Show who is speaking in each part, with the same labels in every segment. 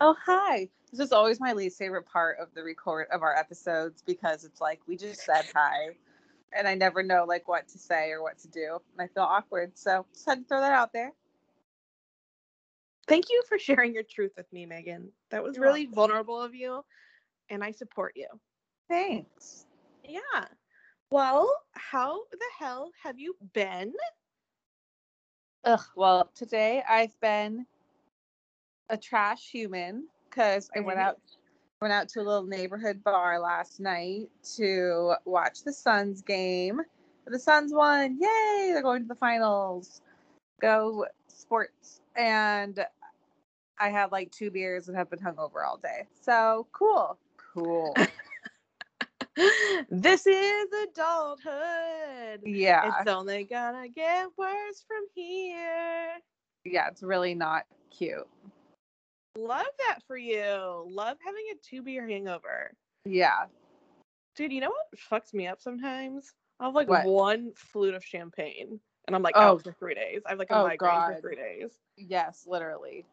Speaker 1: Oh, hi. This is always my least favorite part of the record of our episodes because it's like we just said hi and I never know like what to say or what to do. And I feel awkward. So just had to throw that out there.
Speaker 2: Thank you for sharing your truth with me, Megan. That was
Speaker 1: You're
Speaker 2: really
Speaker 1: welcome.
Speaker 2: vulnerable of you, and I support you.
Speaker 1: Thanks.
Speaker 2: Yeah. Well, how the hell have you been?
Speaker 1: Ugh. Well, today I've been a trash human because I went out went out to a little neighborhood bar last night to watch the Suns game. The Suns won. Yay! They're going to the finals. Go sports. And I had like two beers and have been hungover all day. So cool. Cool.
Speaker 2: this is adulthood.
Speaker 1: Yeah.
Speaker 2: It's only gonna get worse from here.
Speaker 1: yeah, it's really not cute.
Speaker 2: Love that for you. Love having a two beer hangover.
Speaker 1: Yeah.
Speaker 2: Dude, you know what fucks me up sometimes? I have like
Speaker 1: What?
Speaker 2: one flute of champagne and I'm like
Speaker 1: Oh.
Speaker 2: out for three days. I have like a
Speaker 1: Oh,
Speaker 2: migraine
Speaker 1: God.
Speaker 2: for three days.
Speaker 1: Yes, literally.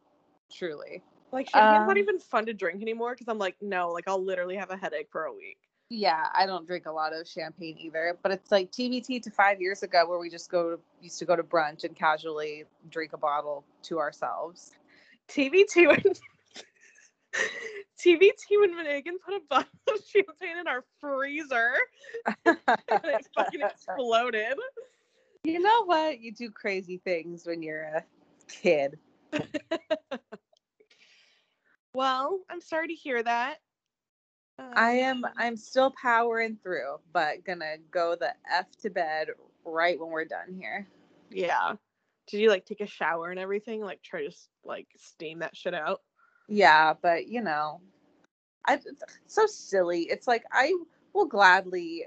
Speaker 1: Truly.
Speaker 2: Like champagne's not
Speaker 1: Um,
Speaker 2: even fun to drink anymore because I'm like, no, like I'll literally have a headache for a week.
Speaker 1: Yeah, I don't drink a lot of champagne either, but it's like TBT to five years ago where we just go to used to go to brunch and casually drink a bottle to ourselves.
Speaker 2: TBT when TBT when Megan put a bottle of champagne in our freezer and it fucking exploded.
Speaker 1: you know what? You do crazy things when you're a kid.
Speaker 2: Well, I'm sorry to hear that.
Speaker 1: I am
Speaker 2: Um,
Speaker 1: I'm still powering through, but gonna go the F to bed right when we're done here.
Speaker 2: Yeah. Did you like take a shower and everything? Like try to like steam that shit out?
Speaker 1: Yeah, but you know, I so silly. It's like I will gladly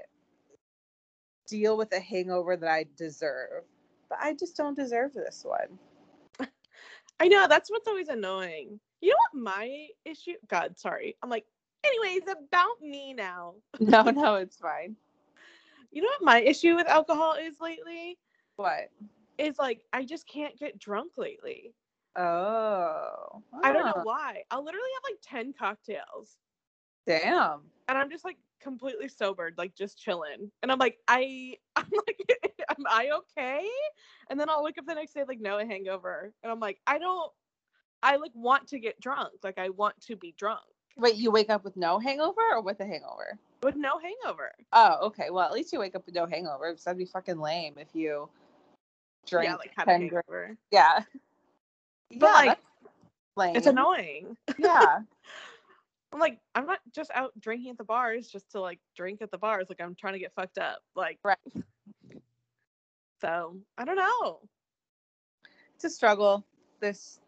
Speaker 1: deal with a hangover that I deserve, but I just don't deserve this one.
Speaker 2: I know that's what's always annoying. You know what my issue? God, sorry. I'm like, anyways, about me now.
Speaker 1: No, no, it's fine.
Speaker 2: You know what my issue with alcohol is lately?
Speaker 1: What?
Speaker 2: Is like I just can't get drunk lately.
Speaker 1: Oh,
Speaker 2: I don't know why. I'll literally have like 10 cocktails
Speaker 1: Damn.
Speaker 2: and I'm just like completely sobered, like just chilling. And I'm like, I I'm like, am I okay? And then I'll wake up the next day like no a hangover. And I'm like, I don't I like want to get drunk. Like I want to be drunk
Speaker 1: Wait, you wake up with no hangover or with a hangover?
Speaker 2: with no hangover.
Speaker 1: Oh, okay. Well, at least you wake up with no hangover. 'cause That'd be fucking lame if you drank
Speaker 2: yeah, like had a
Speaker 1: 10 gra-
Speaker 2: hangover.
Speaker 1: Yeah.
Speaker 2: But, like,
Speaker 1: that's lame.
Speaker 2: It's annoying.
Speaker 1: Yeah.
Speaker 2: I'm like, I'm not just out drinking at the bars just to like drink at the bars. Like I'm trying to get fucked up. Like
Speaker 1: Right.
Speaker 2: So I don't know.
Speaker 1: it's a struggle this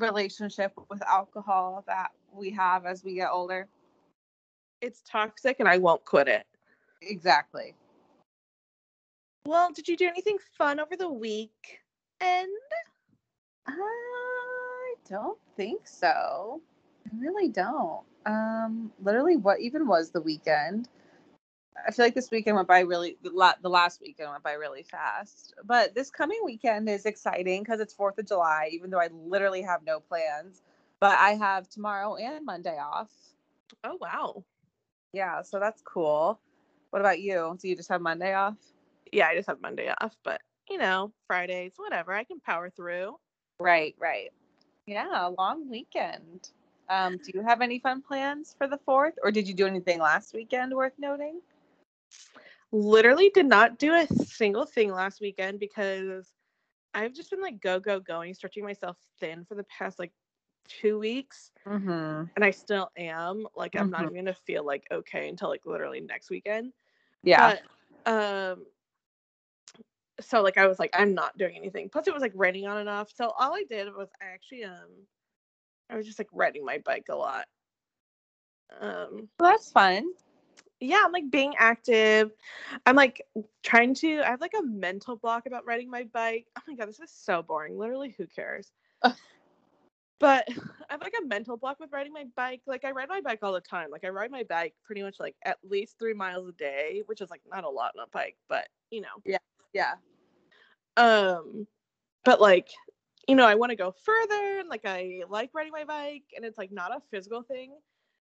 Speaker 1: relationship with alcohol that we have as we get older
Speaker 2: It's toxic and I won't quit it.
Speaker 1: exactly
Speaker 2: Well, did you do anything fun over the week?
Speaker 1: I don't think so. I really don't. Um literally what even was the weekend? I feel like this weekend went by really the the last weekend went by really fast. But this coming weekend is exciting because it's fourth of july even though i literally have no plans. But i have tomorrow and monday off.
Speaker 2: Oh wow.
Speaker 1: yeah so that's cool. What about you? Do you just have monday off?
Speaker 2: Yeah, I just have Monday off, but you know, Fridays, whatever. I can power through.
Speaker 1: Right, right. Yeah, a long weekend. Um, do you have any fun plans for the fourth, or did you do anything last weekend worth noting?
Speaker 2: Literally did not do a single thing last weekend because I've just been like go go going, stretching myself thin for the past like two weeks.
Speaker 1: Mm-hmm.
Speaker 2: and I still am. Like I'm not even gonna feel like okay until like literally next weekend.
Speaker 1: Yeah.
Speaker 2: But um so like I was like, I'm not doing anything. Plus it was like raining on and off. So all I did was I actually um I was just like riding my bike a lot. Um
Speaker 1: well, that's fun.
Speaker 2: yeah, I'm like being active. I'm like trying to I have like a mental block about riding my bike. Oh my god, this is so boring. Literally, who cares?
Speaker 1: Ugh.
Speaker 2: but I have like a mental block with riding my bike. Like I ride my bike all the time. Like I ride my bike pretty much like at least three miles a day, which is like not a lot on a bike, but you know.
Speaker 1: Yeah. Yeah.
Speaker 2: Um but like you know, I want to go further and like I like riding my bike and it's like not a physical thing.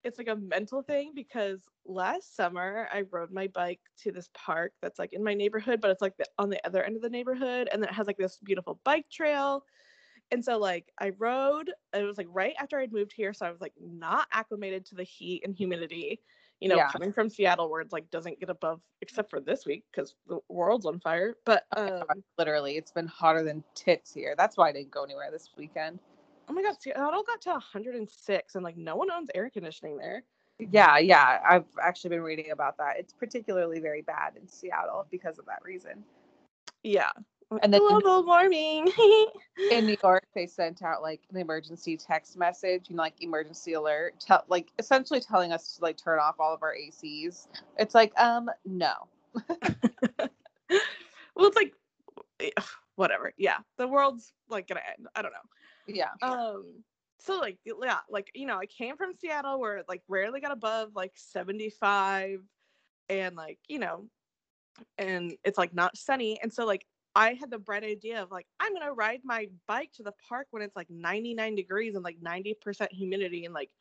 Speaker 2: It's like a mental thing because last summer I rode my bike to this park that's like in my neighborhood, but it's like the, on the other end of the neighborhood and then it has like this beautiful bike trail. And so like I rode, it was like right after I'd moved here, so I was like not acclimated to the heat and humidity you know,
Speaker 1: Yeah.
Speaker 2: coming from Seattle where it's like doesn't get above except for this week because the world's on fire. But um,
Speaker 1: Literally, it's been hotter than tits here. That's why I didn't go anywhere this weekend.
Speaker 2: oh my god, Seattle got to 106 and like no one owns air conditioning there.
Speaker 1: Yeah, yeah. I've actually been reading about that. It's particularly very bad in Seattle because of that reason.
Speaker 2: Yeah.
Speaker 1: And then-
Speaker 2: global warming.
Speaker 1: In New York, they sent out like an emergency text message, you know, like emergency alert, tell like essentially telling us to like turn off all of our ACs. It's like, um, no.
Speaker 2: well, it's like eh, whatever. Yeah, the world's like gonna end. I don't know.
Speaker 1: Yeah.
Speaker 2: um so like yeah like you know i came from seattle where it like rarely got above like 75 and like you know and it's like not sunny and so like i had the bright idea of like i'm gonna ride my bike to the park when it's like 99 degrees and like 90% humidity and like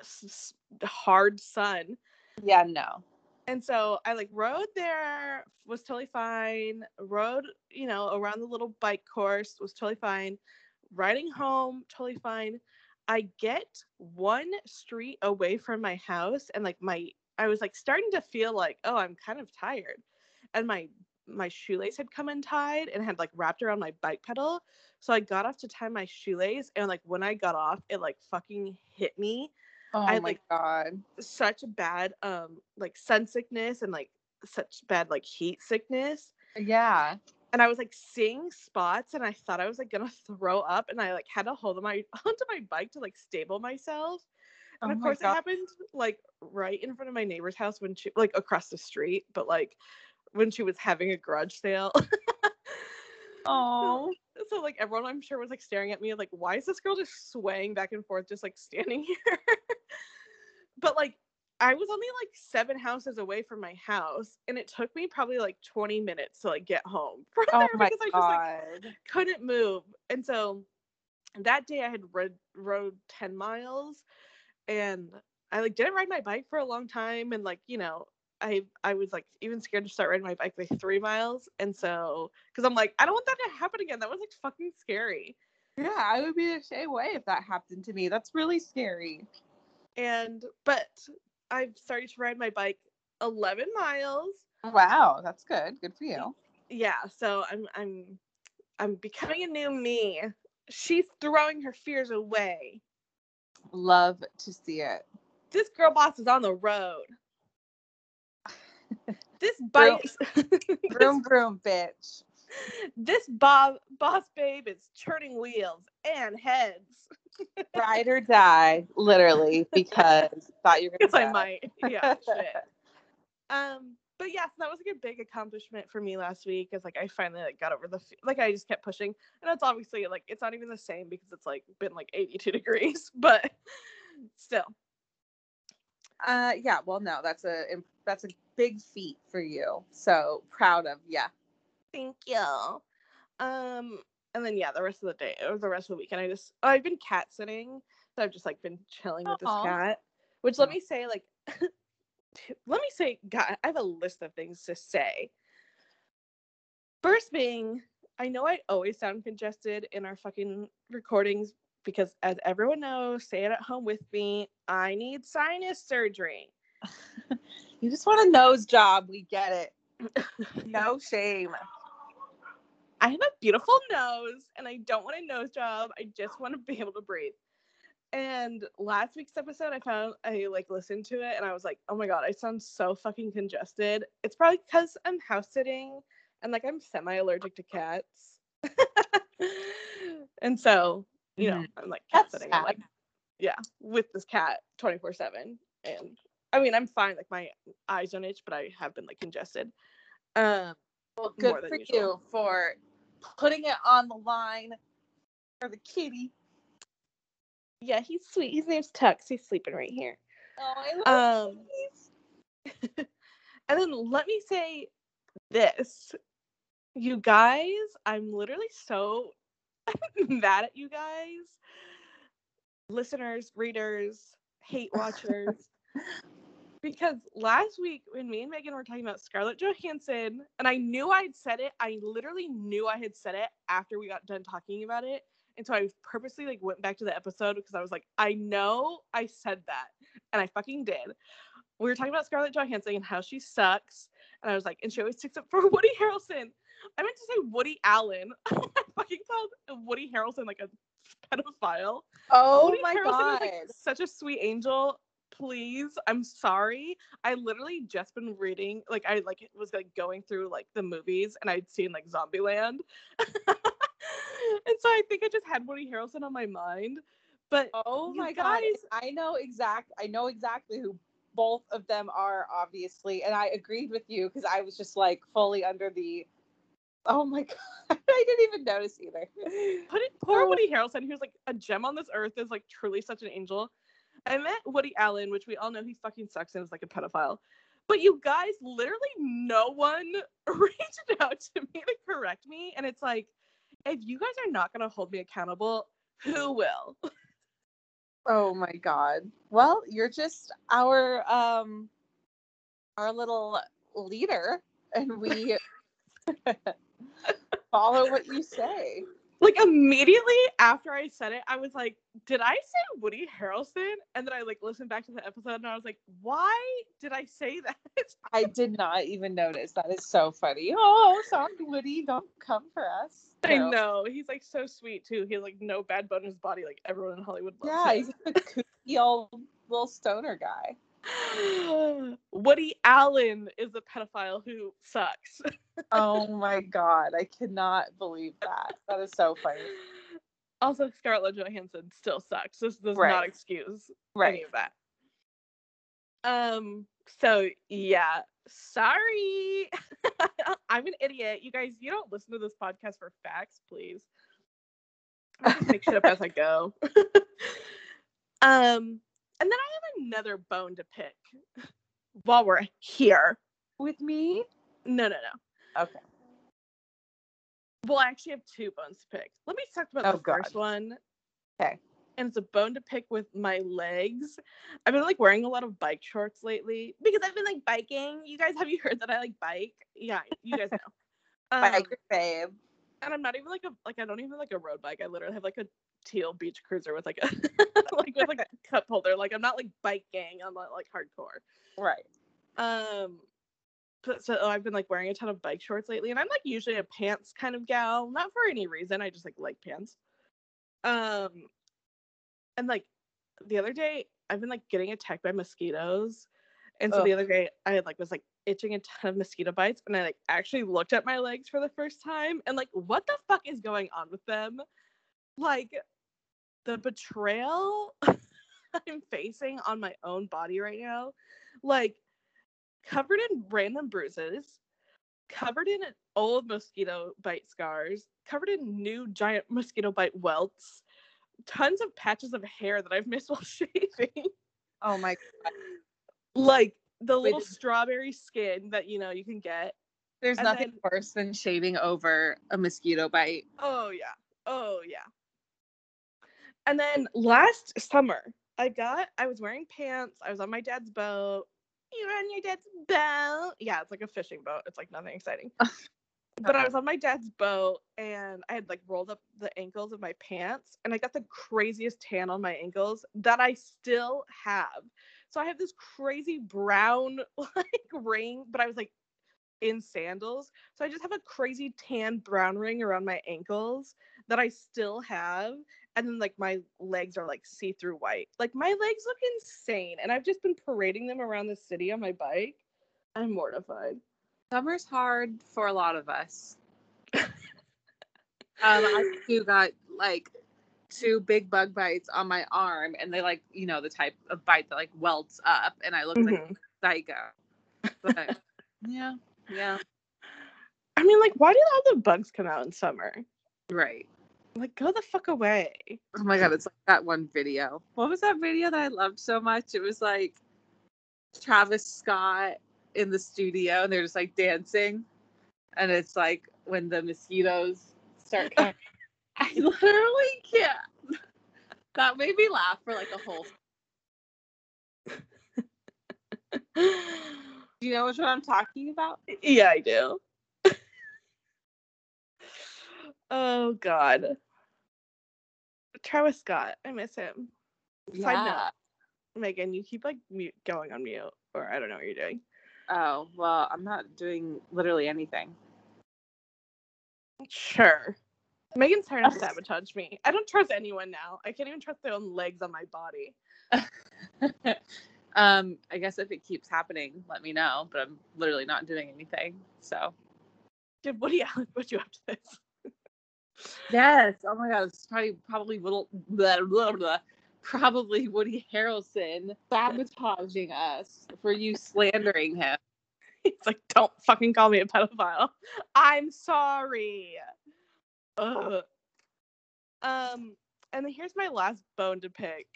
Speaker 2: s- hard sun
Speaker 1: Yeah, no.
Speaker 2: and so I like rode there, was totally fine. Rode, you know, around the little bike course, was totally fine. Riding home, totally fine. I get one street away from my house and like my I was like starting to feel like, oh, I'm kind of tired. And my my shoelace had come untied and had like wrapped around my bike pedal. So I got off to tie my shoelace and like when I got off, it like fucking hit me
Speaker 1: Oh
Speaker 2: I,
Speaker 1: my
Speaker 2: like-
Speaker 1: god.
Speaker 2: such a bad um like sun sickness and like such bad like heat sickness
Speaker 1: Yeah.
Speaker 2: and i was like seeing spots and i thought i was like gonna throw up and i like had to hold my onto my bike to like stable myself and
Speaker 1: Oh
Speaker 2: of course it happened like right in front of my neighbor's house when she like across the street but like when she was having a garage sale.
Speaker 1: Oh.
Speaker 2: so like everyone i'm sure was like staring at me like why is this girl just swaying back and forth just like standing here? But like i was only like seven houses away from my house and it took me probably like 20 minutes to like get home from
Speaker 1: Oh
Speaker 2: there
Speaker 1: my
Speaker 2: because i just like couldn't move. And so that day i had rode, rode 10 miles and i like didn't ride my bike for a long time and like you know i i was like even scared to start riding my bike like three miles and so because i'm like i don't want that to happen again that was like fucking scary
Speaker 1: Yeah, I would be the same way if that happened to me. That's really scary.
Speaker 2: and but i've started to ride my bike 11 miles
Speaker 1: Wow, that's good. Good for you.
Speaker 2: yeah so i'm i'm i'm becoming a new me she's throwing her fears away
Speaker 1: Love to see it.
Speaker 2: this girl boss is on the road. This bike,
Speaker 1: broom broom bitch.
Speaker 2: this bob boss babe is turning wheels and heads.
Speaker 1: Ride or die, literally, because thought you were gonna
Speaker 2: I might, yeah, shit. Um, but yeah, so that was like a big accomplishment for me last week. Is like I finally like got over the like I just kept pushing, and it's obviously like it's not even the same because it's like been like 82 degrees, but still,
Speaker 1: Uh, yeah. Well, no, that's a that's a big feat for you. So proud of yeah.
Speaker 2: Thank you. Um, and then yeah, the rest of the day or the rest of the weekend, I just I've been cat sitting, so I've just like been chilling with this cat. Which let me say, like, let me say, God, I have a list of things to say. First being, I know I always sound congested in our fucking recordings because, as everyone knows, say it at home with me. I need sinus surgery.
Speaker 1: You just want a nose job. We get it. No shame.
Speaker 2: I have a beautiful nose and I don't want a nose job. I just want to be able to breathe. And last week's episode, I found I like listened to it and I was like, oh my God, I sound so fucking congested. It's probably because I'm house sitting and like I'm semi allergic to cats. and so, you know, mm-hmm. I'm like cat sitting. Like, yeah, with this cat 24 7. And I mean, I'm fine. Like my eyes don't itch, but I have been like congested. Um,
Speaker 1: Well, good for
Speaker 2: usual.
Speaker 1: you for putting it on the line for the kitty.
Speaker 2: Yeah, he's sweet. His name's Tux. He's sleeping right here.
Speaker 1: Oh, I love
Speaker 2: Um, and then let me say this. You guys, I'm literally so mad at you guys, listeners, readers, hate watchers. Because last week when me and Megan were talking about Scarlett Johansson, and I knew I'd said it, I literally knew I had said it after we got done talking about it. And so I purposely like went back to the episode because I was like, I know I said that. And I fucking did. We were talking about Scarlett Johansson and how she sucks. And I was like, and she always sticks up for Woody Harrelson. I meant to say Woody Allen. I fucking called Woody Harrelson like a pedophile.
Speaker 1: Oh
Speaker 2: Woody
Speaker 1: my
Speaker 2: Harrelson
Speaker 1: god.
Speaker 2: is like such a sweet angel. Please, I'm sorry. I literally just been reading, like I like was like going through like the movies, and I'd seen like Zombieland, and so I think I just had Woody Harrelson on my mind. But
Speaker 1: oh my god. I know exact I know exactly who both of them are obviously and I agreed with you because I was just like fully under the Oh my god. I didn't even notice either.
Speaker 2: put it poor
Speaker 1: Oh.
Speaker 2: Woody Harrelson, who's like a gem on this earth, is like truly such an angel. I met Woody Allen, which we all know he fucking sucks and is like a pedophile. But you guys, literally no one reached out to me to correct me. And it's like, if you guys are not gonna hold me accountable, who will?
Speaker 1: Oh my god. Well, you're just our um our little leader and we follow what you say.
Speaker 2: Like immediately after I said it, I was like, did I say Woody Harrelson? And then I like listened back to the episode and I was like, why did I say that?
Speaker 1: I did not even notice. That is so funny. Oh, sorry, Woody. Don't come for us.
Speaker 2: I know. He's like so sweet too. He has like no bad bone in his body. Like everyone in Hollywood loves
Speaker 1: Yeah,
Speaker 2: him.
Speaker 1: he's a kooky old little stoner guy.
Speaker 2: Woody Allen is a pedophile who sucks.
Speaker 1: Oh my god, I cannot believe that. That is so funny.
Speaker 2: Also, Scarlett Johansson still sucks. This does
Speaker 1: Right.
Speaker 2: not excuse any of that. Um. So yeah, sorry. I'm an idiot. You guys, you don't listen to this podcast for facts, please. I just make shit up as I go. um. And then I have another bone to pick while we're here.
Speaker 1: With me?
Speaker 2: No, no, no.
Speaker 1: Okay.
Speaker 2: Well, I actually have two bones to pick. Let me talk about
Speaker 1: Oh,
Speaker 2: the
Speaker 1: God.
Speaker 2: first one.
Speaker 1: Okay.
Speaker 2: And it's a bone to pick with my legs. I've been like wearing a lot of bike shorts lately because I've been like biking. You guys, have you heard that I like bike? Yeah, you guys know. Um,
Speaker 1: Biker babe.
Speaker 2: And I'm not even like a like I don't even have, like a road bike. I literally have like a teal beach cruiser with like a like with like a cup holder. Like I'm not like bike gang. I'm not like hardcore.
Speaker 1: Right.
Speaker 2: Um, but so I've been like wearing a ton of bike shorts lately, and I'm like usually a pants kind of gal, not for any reason. I just like like pants. Um, and like the other day, I've been like getting attacked by mosquitoes, and so the other day I had like was like itching a ton of mosquito bites, and I like actually looked at my legs for the first time, and like what the fuck is going on with them? Like the betrayal I'm facing on my own body right now, like covered in random bruises, covered in old mosquito bite scars, covered in new giant mosquito bite welts, tons of patches of hair that I've missed while shaving,
Speaker 1: Oh my god.
Speaker 2: like the little strawberry skin that you know you can get.
Speaker 1: There's
Speaker 2: And
Speaker 1: nothing
Speaker 2: then-
Speaker 1: worse than shaving over a mosquito bite.
Speaker 2: Oh yeah. Oh yeah. And then last summer, I got I was wearing pants. I was on my dad's boat. You're on your dad's boat. Yeah, it's like a fishing boat. It's like nothing exciting. but I was on my dad's boat and I had like rolled up the ankles of my pants and I got the craziest tan on my ankles that I still have. So I have this crazy brown like ring, but I was like in sandals. So I just have a crazy tan brown ring around my ankles that I still have. And then like my legs are like see-through white. Like my legs look insane. And I've just been parading them around the city on my bike. I'm mortified.
Speaker 1: Summer's hard for a lot of us. um, I too got like two big bug bites on my arm, and they like you know the type of bite that like welts up, and I looked like
Speaker 2: Mhm.
Speaker 1: a psycho. But yeah, yeah,
Speaker 2: I mean, like, why do all the bugs come out in summer?
Speaker 1: right.
Speaker 2: Like, go the fuck away.
Speaker 1: Oh my god, it's like that one video. What was that video that I loved so much? It was like Travis Scott in the studio and they're just like dancing. And it's like when the mosquitoes start coming. I literally can't. That made me laugh for like a whole. Do you know which one I'm talking about?
Speaker 2: yeah, I do. oh God. Travis Scott, I miss him. Side note, Megan, you keep like mute going on mute, or I don't know what you're doing.
Speaker 1: Oh well, I'm not doing literally anything.
Speaker 2: Sure. Megan's trying to sabotage me. I don't trust anyone now. I can't even trust their own legs on my body.
Speaker 1: um, I guess if it keeps happening, let me know. But I'm literally not doing anything. So
Speaker 2: Did Woody Allen put you up to this?
Speaker 1: yes. Oh my god, it's probably probably little blah, blah, blah, probably Woody Harrelson sabotaging us for you slandering him.
Speaker 2: He's like, don't fucking call me a pedophile. I'm sorry. Ugh. Um, and then here's my last bone to pick.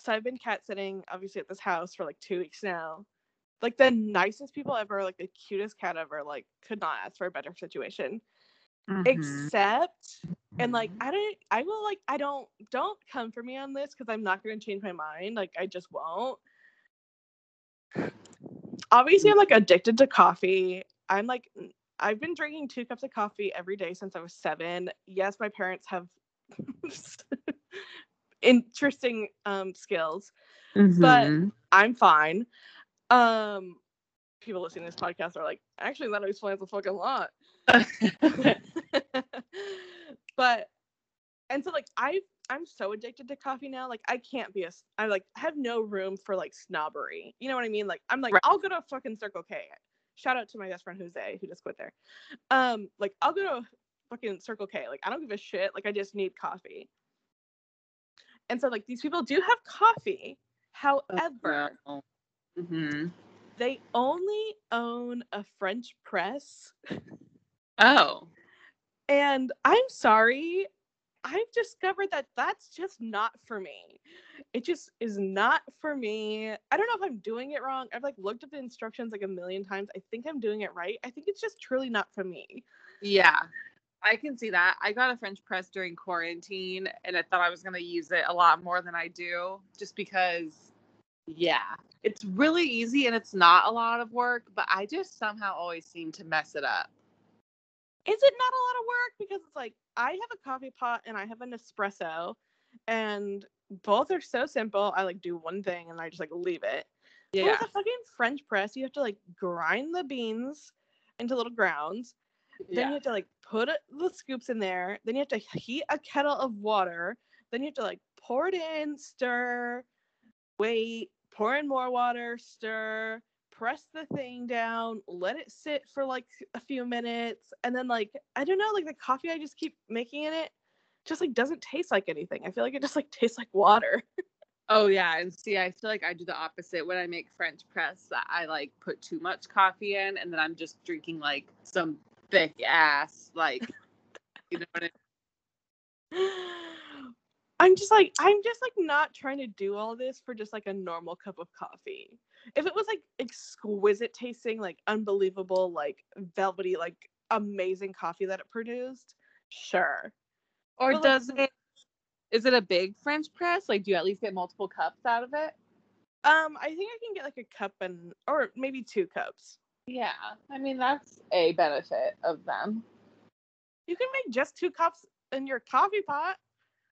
Speaker 2: So I've been cat sitting, obviously, at this house for like two weeks now. Like the nicest people ever, like the cutest cat ever, like could not ask for a better situation.
Speaker 1: Mm-hmm.
Speaker 2: Except, and like I don't, I will like I don't don't come for me on this because I'm not gonna change my mind. Like I just won't. Obviously, I'm like addicted to coffee. I'm like I've been drinking two cups of coffee every day since I was seven. Yes, my parents have interesting um, skills,
Speaker 1: Mm-hmm.
Speaker 2: but I'm fine. Um, people listening to this podcast are like, actually, that explains a fucking lot. but and so like I I'm so addicted to coffee now. Like I can't be a I like have no room for like snobbery. You know what I mean? Like I'm like
Speaker 1: Right.
Speaker 2: I'll go to fucking Circle K. Shout out to my best friend Jose who just quit there. Um like I'll go to fucking Circle K. Like I don't give a shit. Like I just need coffee. And so like these people do have coffee. However,
Speaker 1: hmm
Speaker 2: they only own a French press
Speaker 1: Oh.
Speaker 2: And I'm sorry, I've discovered that that's just not for me. It just is not for me. I don't know if I'm doing it wrong. I've like looked at the instructions like a million times. I think I'm doing it right. I think it's just truly not for me.
Speaker 1: Yeah. I can see that. I got a French press during quarantine and I thought I was going to use it a lot more than I do just because, yeah, it's really easy and it's not a lot of work, but I just somehow always seem to mess it up.
Speaker 2: Is it not a lot of work? Because it's like I have a coffee pot and I have an espresso, and both are so simple. I like do one thing and I just like leave it. But
Speaker 1: Yeah.
Speaker 2: With a fucking French press, you have to like grind the beans into little grounds. Then you have to like put the scoops in there. Then you have to heat a kettle of water. Then you have to like pour it in, stir, wait, pour in more water, stir, press the thing down, let it sit for like a few minutes, and then like I don't know, like the coffee I just keep making in it just like doesn't taste like anything. I feel like it just like tastes like water.
Speaker 1: Oh yeah, and see, I feel like I do the opposite when I make French press. That I like put too much coffee in, and then I'm just drinking like some thick ass, like you know what I mean?
Speaker 2: I'm just like I'm just like not trying to do all this for just like a normal cup of coffee. If it was like exquisite tasting, like unbelievable, like velvety, like amazing coffee that it produced, sure.
Speaker 1: Or
Speaker 2: like,
Speaker 1: does it? Is it a big French press? Like, do you at least get multiple cups out of it?
Speaker 2: Um, I think I can get like a cup and or maybe two cups.
Speaker 1: Yeah, I mean that's a benefit of them.
Speaker 2: You can make just two cups in your coffee pot.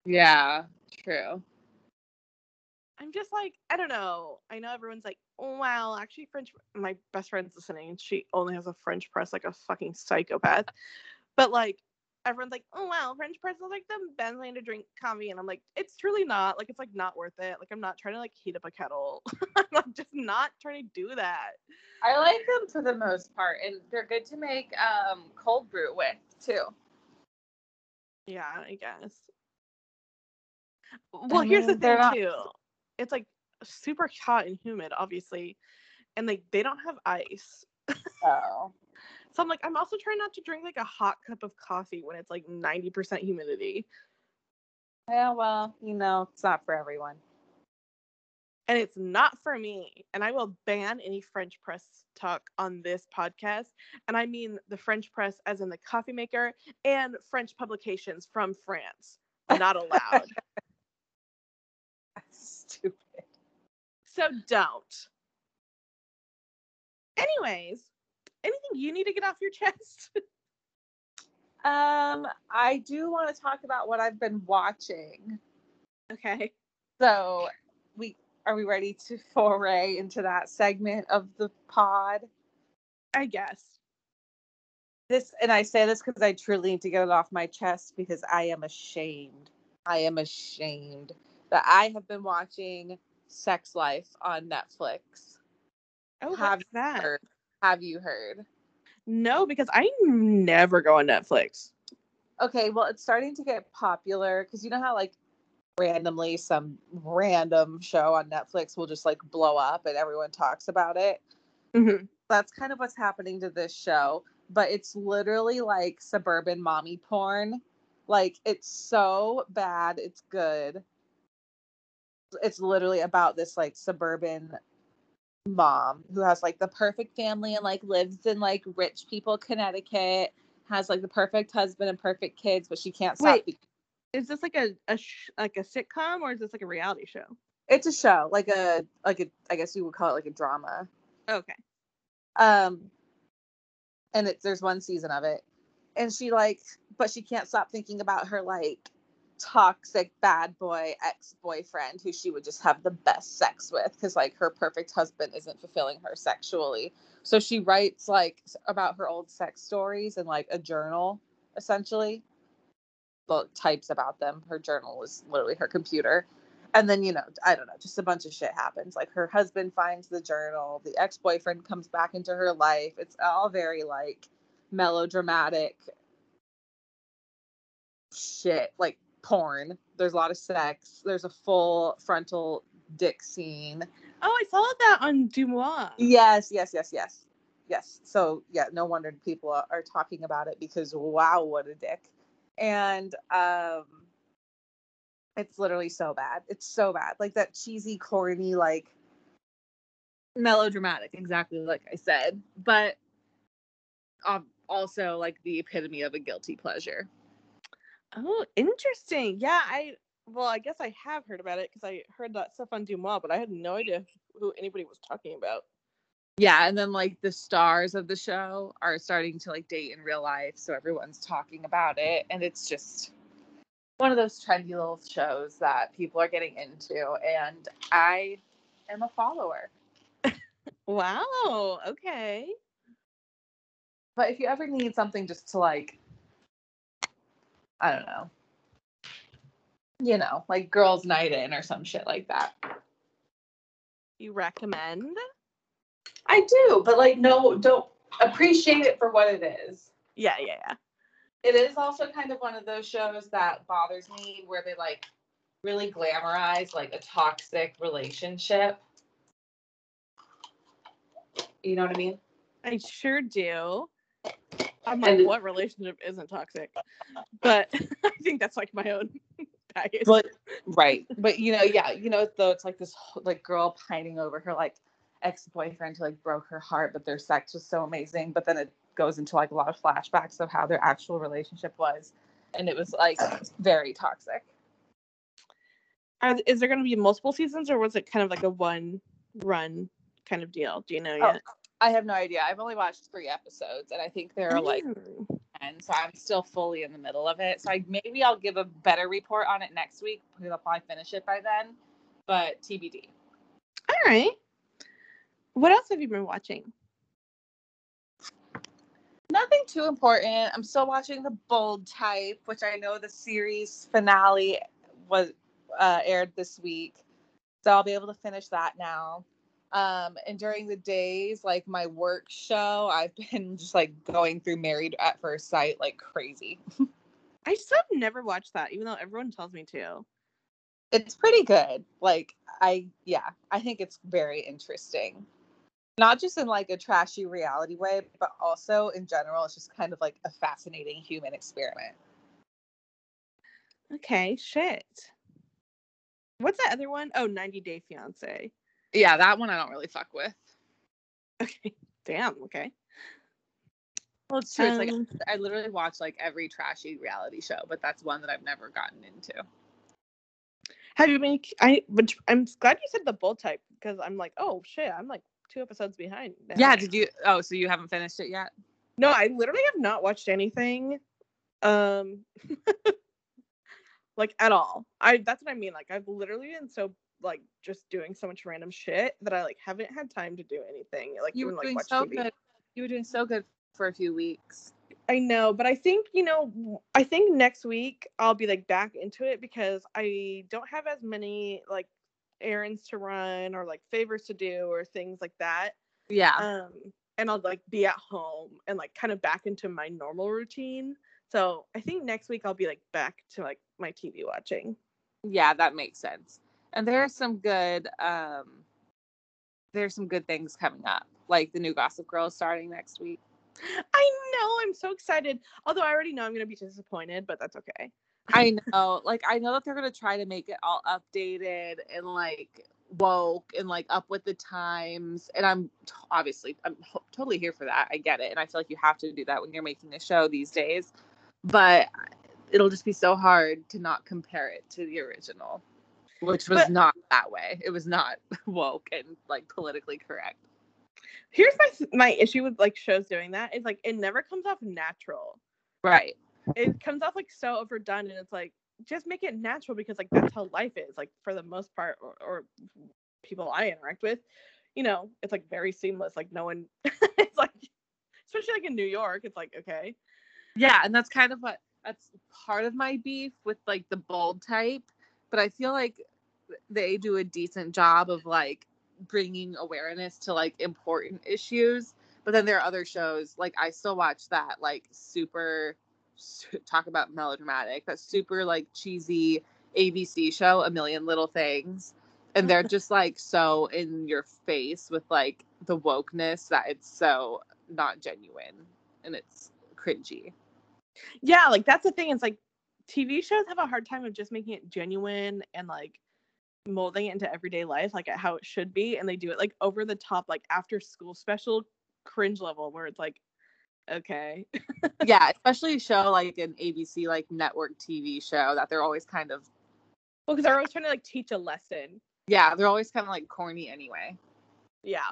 Speaker 1: Yeah, true.
Speaker 2: I'm just like, I don't know. I know everyone's like, oh, wow, actually, French. My best friend's listening, and she only has a French press like a fucking psychopath. But like, everyone's like, oh wow, French press is like the best way to drink coffee, and I'm like, it's truly not. Like, it's like not worth it. Like, I'm not trying to like heat up a kettle. I'm just not trying to do that.
Speaker 1: I like them for the most part, and they're good to make um cold brew with too.
Speaker 2: Yeah, I guess. Well, here's the
Speaker 1: mean, they're
Speaker 2: thing
Speaker 1: not-
Speaker 2: too. It's like super hot and humid, obviously, and like they don't have ice.
Speaker 1: Oh,
Speaker 2: So I'm like, I'm also trying not to drink like a hot cup of coffee when it's like 90% humidity.
Speaker 1: yeah. Well, you know, it's not for everyone.
Speaker 2: and it's not for me. And I will ban any French press talk on this podcast. And I mean the French press as in the coffee maker and French publications from France. Not allowed.
Speaker 1: Stupid.
Speaker 2: so don't. Anyways, anything you need to get off your chest?
Speaker 1: Um, I do want to talk about what I've been watching.
Speaker 2: okay.
Speaker 1: So, we are we ready to foray into that segment of the pod?
Speaker 2: I guess.
Speaker 1: This, and I say this because I truly need to get it off my chest because I am ashamed. I am ashamed that I have been watching Sex Life on Netflix.
Speaker 2: Oh,
Speaker 1: Have
Speaker 2: what's that?
Speaker 1: Heard- Have you heard?
Speaker 2: No, because I never go on Netflix.
Speaker 1: Okay, well, it's starting to get popular because you know how like randomly some random show on Netflix will just like blow up and everyone talks about it.
Speaker 2: Mhm.
Speaker 1: That's kind of what's happening to this show, but it's literally like suburban mommy porn. Like it's so bad, it's good. It's literally about this like suburban mom who has like the perfect family and like lives in like rich people Connecticut, has like the perfect husband and perfect kids, but she can't stop
Speaker 2: Wait.
Speaker 1: be-
Speaker 2: Is this like a, a sh- like a sitcom or is this like a reality show?
Speaker 1: it's a show, like a like a I guess you would call it like a drama.
Speaker 2: Okay.
Speaker 1: Um and it's there's one season of it. And she like but she can't stop thinking about her like toxic bad boy ex-boyfriend who she would just have the best sex with because like her perfect husband isn't fulfilling her sexually. So she writes like about her old sex stories in like a journal essentially. Well, types about them. Her journal is literally her computer. And then, you know, I don't know, just a bunch of shit happens. Like her husband finds the journal, the ex boyfriend comes back into her life. It's all very like melodramatic shit, like porn. There's a lot of sex. There's a full frontal dick scene.
Speaker 2: Oh, I saw that on DeuxMoi.
Speaker 1: Yes, yes, yes, yes. Yes. So, yeah, no wonder people are, talking about it because wow, what a dick. And um it's literally so bad. It's so bad. Like that cheesy, corny, like melodramatic, exactly like I said, but um, also like the epitome of a guilty pleasure.
Speaker 2: Oh, interesting. Yeah, I well, I guess I have heard about it because I heard that stuff on DeuxMoi, but I had no idea who anybody was talking about.
Speaker 1: Yeah, and then like the stars of the show are starting to like date in real life, so everyone's talking about it, and it's just one of those trendy little shows that people are getting into, and I am a follower.
Speaker 2: Wow. Okay.
Speaker 1: But if you ever need something just to like, I don't know, you know, like girls' night in or some shit like that.
Speaker 2: You recommend?
Speaker 1: I do, but like, no, don't appreciate it for what it is.
Speaker 2: Yeah, yeah, yeah.
Speaker 1: It is also kind of one of those shows that bothers me where they like really glamorize like a toxic relationship. You know what I mean?
Speaker 2: I sure do. I'm like,
Speaker 1: And-
Speaker 2: what relationship isn't toxic? But I think that's like my own baggage.
Speaker 1: But right, but you know, yeah, you know, though it's like this whole- like girl pining over her like ex-boyfriend who like broke her heart, but their sex was so amazing. But then it goes into like a lot of flashbacks of how their actual relationship was, and it was like very toxic.
Speaker 2: Are, is there going to be multiple seasons, or was it kind of like a one run kind of deal? Do you know
Speaker 1: Oh,
Speaker 2: yet?
Speaker 1: I have no idea. I've only watched three episodes, and I think there are like ten, so I'm still fully in the middle of it. So I, maybe I'll give a better report on it next week because I'll probably finish it by then. But TBD.
Speaker 2: All right. What else have you been watching?
Speaker 1: Nothing too important. I'm still watching The Bold Type, which I know the series finale was uh, aired this week, so I'll be able to finish that now. Um, and during the days, like my work show, I've been just like going through Married at First Sight like crazy.
Speaker 2: I just have never watched that, even though everyone tells me to.
Speaker 1: It's pretty good. Like I, yeah, I think it's very interesting. Not just in like a trashy reality way, but also in general, it's just kind of like a fascinating human experiment.
Speaker 2: Okay, shit. What's that other one? Oh, 90 Day Fiance.
Speaker 1: Yeah, that one I don't really fuck with.
Speaker 2: Okay. Damn. Okay.
Speaker 1: Well, it's true. It's like
Speaker 2: Um,
Speaker 1: I literally watch like every trashy reality show, but that's one that I've never gotten into.
Speaker 2: Have you been? I. But I'm glad you said the Bold Type because I'm like, oh shit, I'm like two episodes behind. now.
Speaker 1: Yeah, did you? Oh, so you haven't finished it yet?
Speaker 2: No, I literally have not watched anything. Um. like at all. I. That's what I mean. Like I've literally been so like just doing so much random shit that I like haven't had time to do anything. Like
Speaker 1: You
Speaker 2: even
Speaker 1: were
Speaker 2: like
Speaker 1: doing
Speaker 2: watch
Speaker 1: so
Speaker 2: TV.
Speaker 1: good. You were doing so good for a few weeks.
Speaker 2: I know, but I think, you know, I think next week I'll be like back into it because I don't have as many like errands to run or like favors to do or things like that.
Speaker 1: Yeah.
Speaker 2: Um and I'll like be at home and like kind of back into my normal routine. So I think next week I'll be like back to like my TV watching.
Speaker 1: yeah, that makes sense. And there are some good um there's some good things coming up. Like the new Gossip Girl is starting next week.
Speaker 2: I know, I'm so excited. Although I already know I'm gonna be disappointed, but that's okay.
Speaker 1: I know, like I know that they're gonna try to make it all updated and like woke and like up with the times. And I'm t- obviously I'm ho- totally here for that. I get it, and I feel like you have to do that when you're making a show these days. But it'll just be so hard to not compare it to the original, which was
Speaker 2: But-
Speaker 1: not that way. It was not woke and like politically correct.
Speaker 2: Here's my my issue with like shows doing that is like it never comes off natural.
Speaker 1: Right.
Speaker 2: it comes off like so overdone and it's like just make it natural because like that's how life is like for the most part or, or people i interact with you know it's like very seamless like no one it's like especially like in new york it's like okay
Speaker 1: Yeah, and that's kind of what that's part of my beef with like the bold type, but I feel like they do a decent job of like bringing awareness to like important issues. But then there are other shows like I still watch that like super talk about melodramatic, that super like cheesy ABC show, A Million Little Things. And they're just like so in your face with like the wokeness that it's so not genuine and it's cringy.
Speaker 2: yeah like that's the thing it's like tv shows have a hard time of just making it genuine and like molding it into everyday life like how it should be and they do it like over the top like after school special cringe level where it's like okay
Speaker 1: yeah, especially a show like an ABC like network TV show that they're always kind of
Speaker 2: well because they're always trying to like teach a lesson
Speaker 1: yeah, they're always kind of like corny anyway.
Speaker 2: Yeah.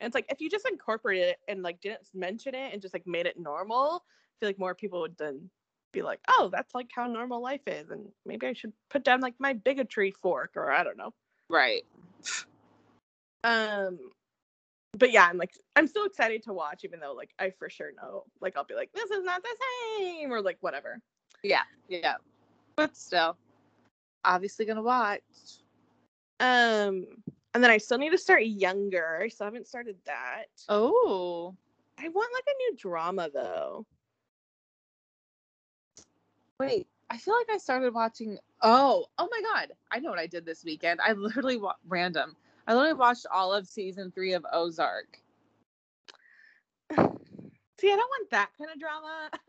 Speaker 2: And it's like if you just incorporated it and like didn't mention it and just like made it normal, I feel like more people would then be like, oh, that's like how normal life is. And maybe I should put down like my bigotry fork or I don't know.
Speaker 1: Right.
Speaker 2: Um but yeah, I'm like I'm still excited to watch, even though like I for sure know like I'll be like, this is not the same or like whatever.
Speaker 1: Yeah, yeah. But still, obviously gonna watch.
Speaker 2: Um and then I still need to start younger. I still haven't started that.
Speaker 1: Oh,
Speaker 2: I want like a new drama though.
Speaker 1: Wait. I feel like I started watching. Oh, oh my god! I know what I did this weekend. I literally wa- random. I literally watched all of season three of Ozark.
Speaker 2: See, I don't want that kind of drama.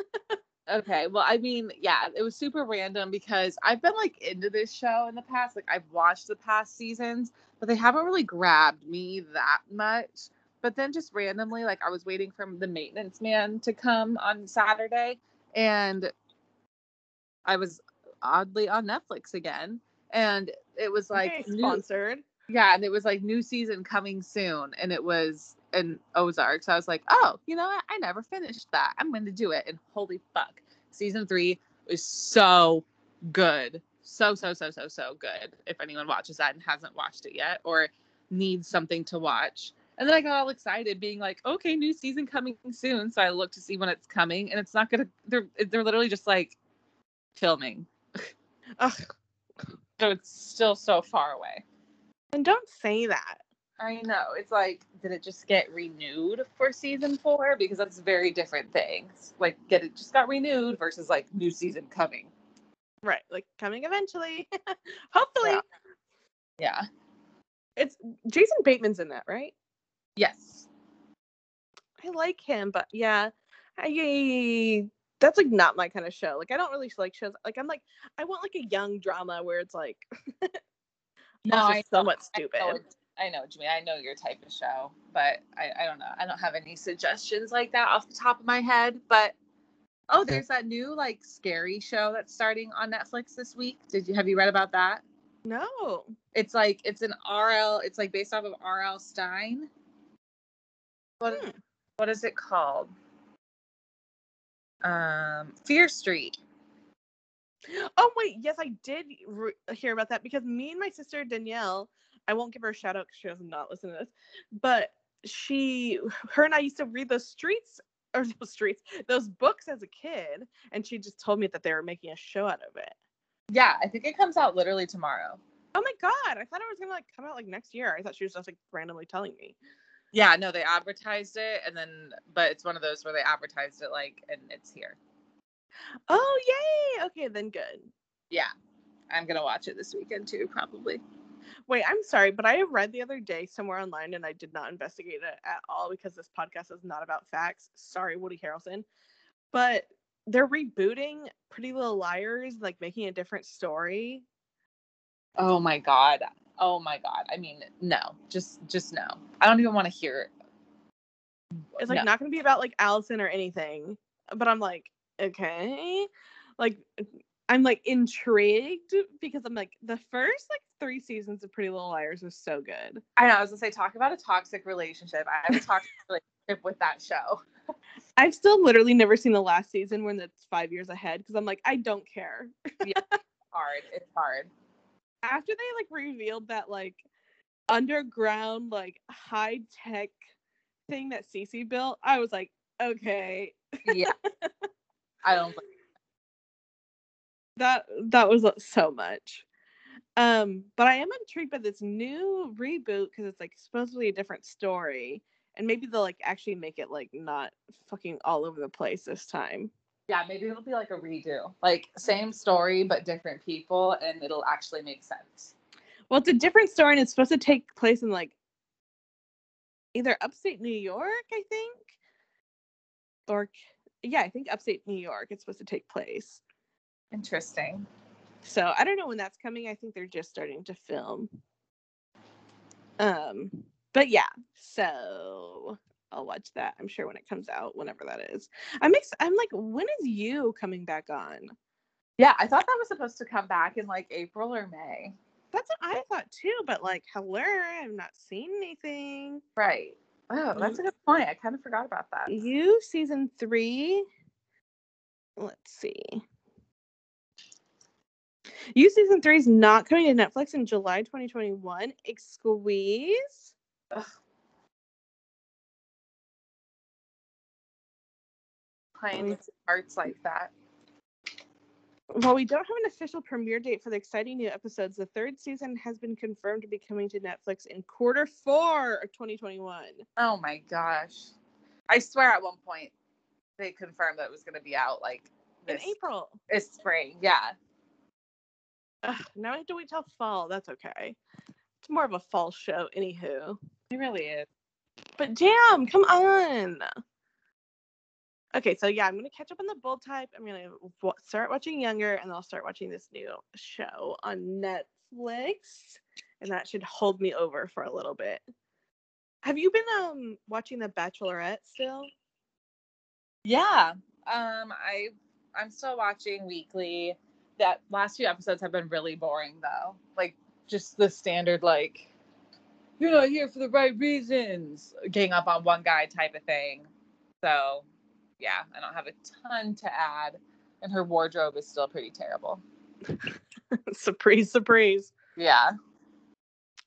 Speaker 1: Okay, well, I mean, yeah, it was super random because I've been like into this show in the past. Like, I've watched the past seasons, but they haven't really grabbed me that much. But then just randomly, like, I was waiting for the maintenance man to come on Saturday, and I was oddly on Netflix again. And it was like,
Speaker 2: Okay,
Speaker 1: new-
Speaker 2: sponsored.
Speaker 1: yeah, and it was like new season coming soon, and it was an Ozark. So I was like, oh, you know what? I never finished that. I'm going to do it. And holy fuck, season three is so good, so so so so so good. If anyone watches that and hasn't watched it yet, or needs something to watch. And then I got all excited, being like, okay, new season coming soon. So I look to see when it's coming, and it's not gonna. They're they're literally just like filming,
Speaker 2: Ugh,
Speaker 1: so it's still so far away.
Speaker 2: and don't say that.
Speaker 1: I know. It's like, did it just get renewed for season four? Because that's very different things. Like, get it just got renewed versus like new season coming.
Speaker 2: Right, like coming eventually. Hopefully,
Speaker 1: Yeah. Yeah.
Speaker 2: it's Jason Bateman's in that, right?
Speaker 1: Yes.
Speaker 2: I like him, but yeah, I that's like not my kind of show. Like I don't really like shows. Like I'm like I want like a young drama where it's like
Speaker 1: No,
Speaker 2: also
Speaker 1: I
Speaker 2: somewhat
Speaker 1: I
Speaker 2: stupid.
Speaker 1: know, I know mean. I know your type of show, but I, I don't know. I don't have any suggestions like that off the top of my head. But oh, there's that new like scary show that's starting on Netflix this week. Did you have you read about that?
Speaker 2: No.
Speaker 1: It's like it's an RL. It's like based off of R.L. Stine. What
Speaker 2: Hmm.
Speaker 1: what is it called? Um, Fear Street.
Speaker 2: Oh wait, yes, I did re- hear about that because me and my sister Danielle, I won't give her a shout out because she does not listen to this, but she, her and I used to read those streets or those streets, those books as a kid, and she just told me that they were making a show out of it.
Speaker 1: Yeah, I think it comes out literally tomorrow.
Speaker 2: Oh my god, I thought it was gonna like come out like next year. I thought she was just like randomly telling me.
Speaker 1: Yeah, no, they advertised it and then but it's one of those where they advertised it like and it's here.
Speaker 2: Oh yay! Okay, then good.
Speaker 1: Yeah. I'm gonna watch it this weekend too, probably.
Speaker 2: Wait, I'm sorry, but I read the other day somewhere online and I did not investigate it at all because this podcast is not about facts. Sorry, Woody Harrelson. But they're rebooting Pretty Little Liars, like making a different story.
Speaker 1: Oh my god. Oh my god. I mean, no. Just just no. I don't even want to hear it.
Speaker 2: It's like
Speaker 1: No.
Speaker 2: not going to be about like Alison or anything. But I'm like, okay. Like, I'm like intrigued because I'm like, the first like three seasons of Pretty Little Liars was so good.
Speaker 1: I know, I was gonna say talk about a toxic relationship. I have a toxic relationship with that show.
Speaker 2: I've still literally never seen the last season when it's five years ahead because I'm like, I don't care.
Speaker 1: It's hard. It's hard.
Speaker 2: After they like revealed that like underground like high tech thing that Cece built, I was like, okay,
Speaker 1: Yeah. I don't think
Speaker 2: that that was uh, so much. Um, but I am intrigued by this new reboot because it's like supposedly a different story, and maybe they'll like actually make it like not fucking all over the place this time.
Speaker 1: Yeah, maybe it'll be like a redo. Like same story but different people and it'll actually make sense.
Speaker 2: Well, it's a different story, and it's supposed to take place in like either upstate New York, I think, or yeah, I think upstate New York. It's supposed to take place.
Speaker 1: Interesting.
Speaker 2: So I don't know when that's coming. I think they're just starting to film. Um, but yeah, so I'll watch that. I'm sure when it comes out, whenever that is. I'm ex- I'm like, when is you coming back on?
Speaker 1: Yeah, I thought that was supposed to come back in like April or May.
Speaker 2: That's what I thought too. But like, hello, I've not seen anything.
Speaker 1: Right. Oh, that's mm. a good point. I kind of forgot about that.
Speaker 2: You season three. Let's see. You season three is not coming to Netflix in July 2021. Squeeze.
Speaker 1: Playing arts like that.
Speaker 2: While we don't have an official premiere date for the exciting new episodes, the third season has been confirmed to be coming to Netflix in quarter four of 2021.
Speaker 1: Oh my gosh. I swear at one point they confirmed that it was going to be out like
Speaker 2: In April.
Speaker 1: this spring. Yeah.
Speaker 2: Ugh, now I have to wait till fall. That's okay. It's more of a fall show, anywho.
Speaker 1: It really is.
Speaker 2: But damn, come on. Okay, so yeah, I'm gonna catch up on the bold type. I'm gonna w- start watching Younger, and I'll start watching this new show on Netflix, and that should hold me over for a little bit. Have you been um watching The Bachelorette still?
Speaker 1: Yeah. Um I I'm still watching weekly. That last few episodes have been really boring though. Like just the standard like you're not here for the right reasons. Gang up on one guy type of thing. So yeah, I don't have a ton to add. And her wardrobe is still pretty terrible.
Speaker 2: surprise, surprise.
Speaker 1: Yeah.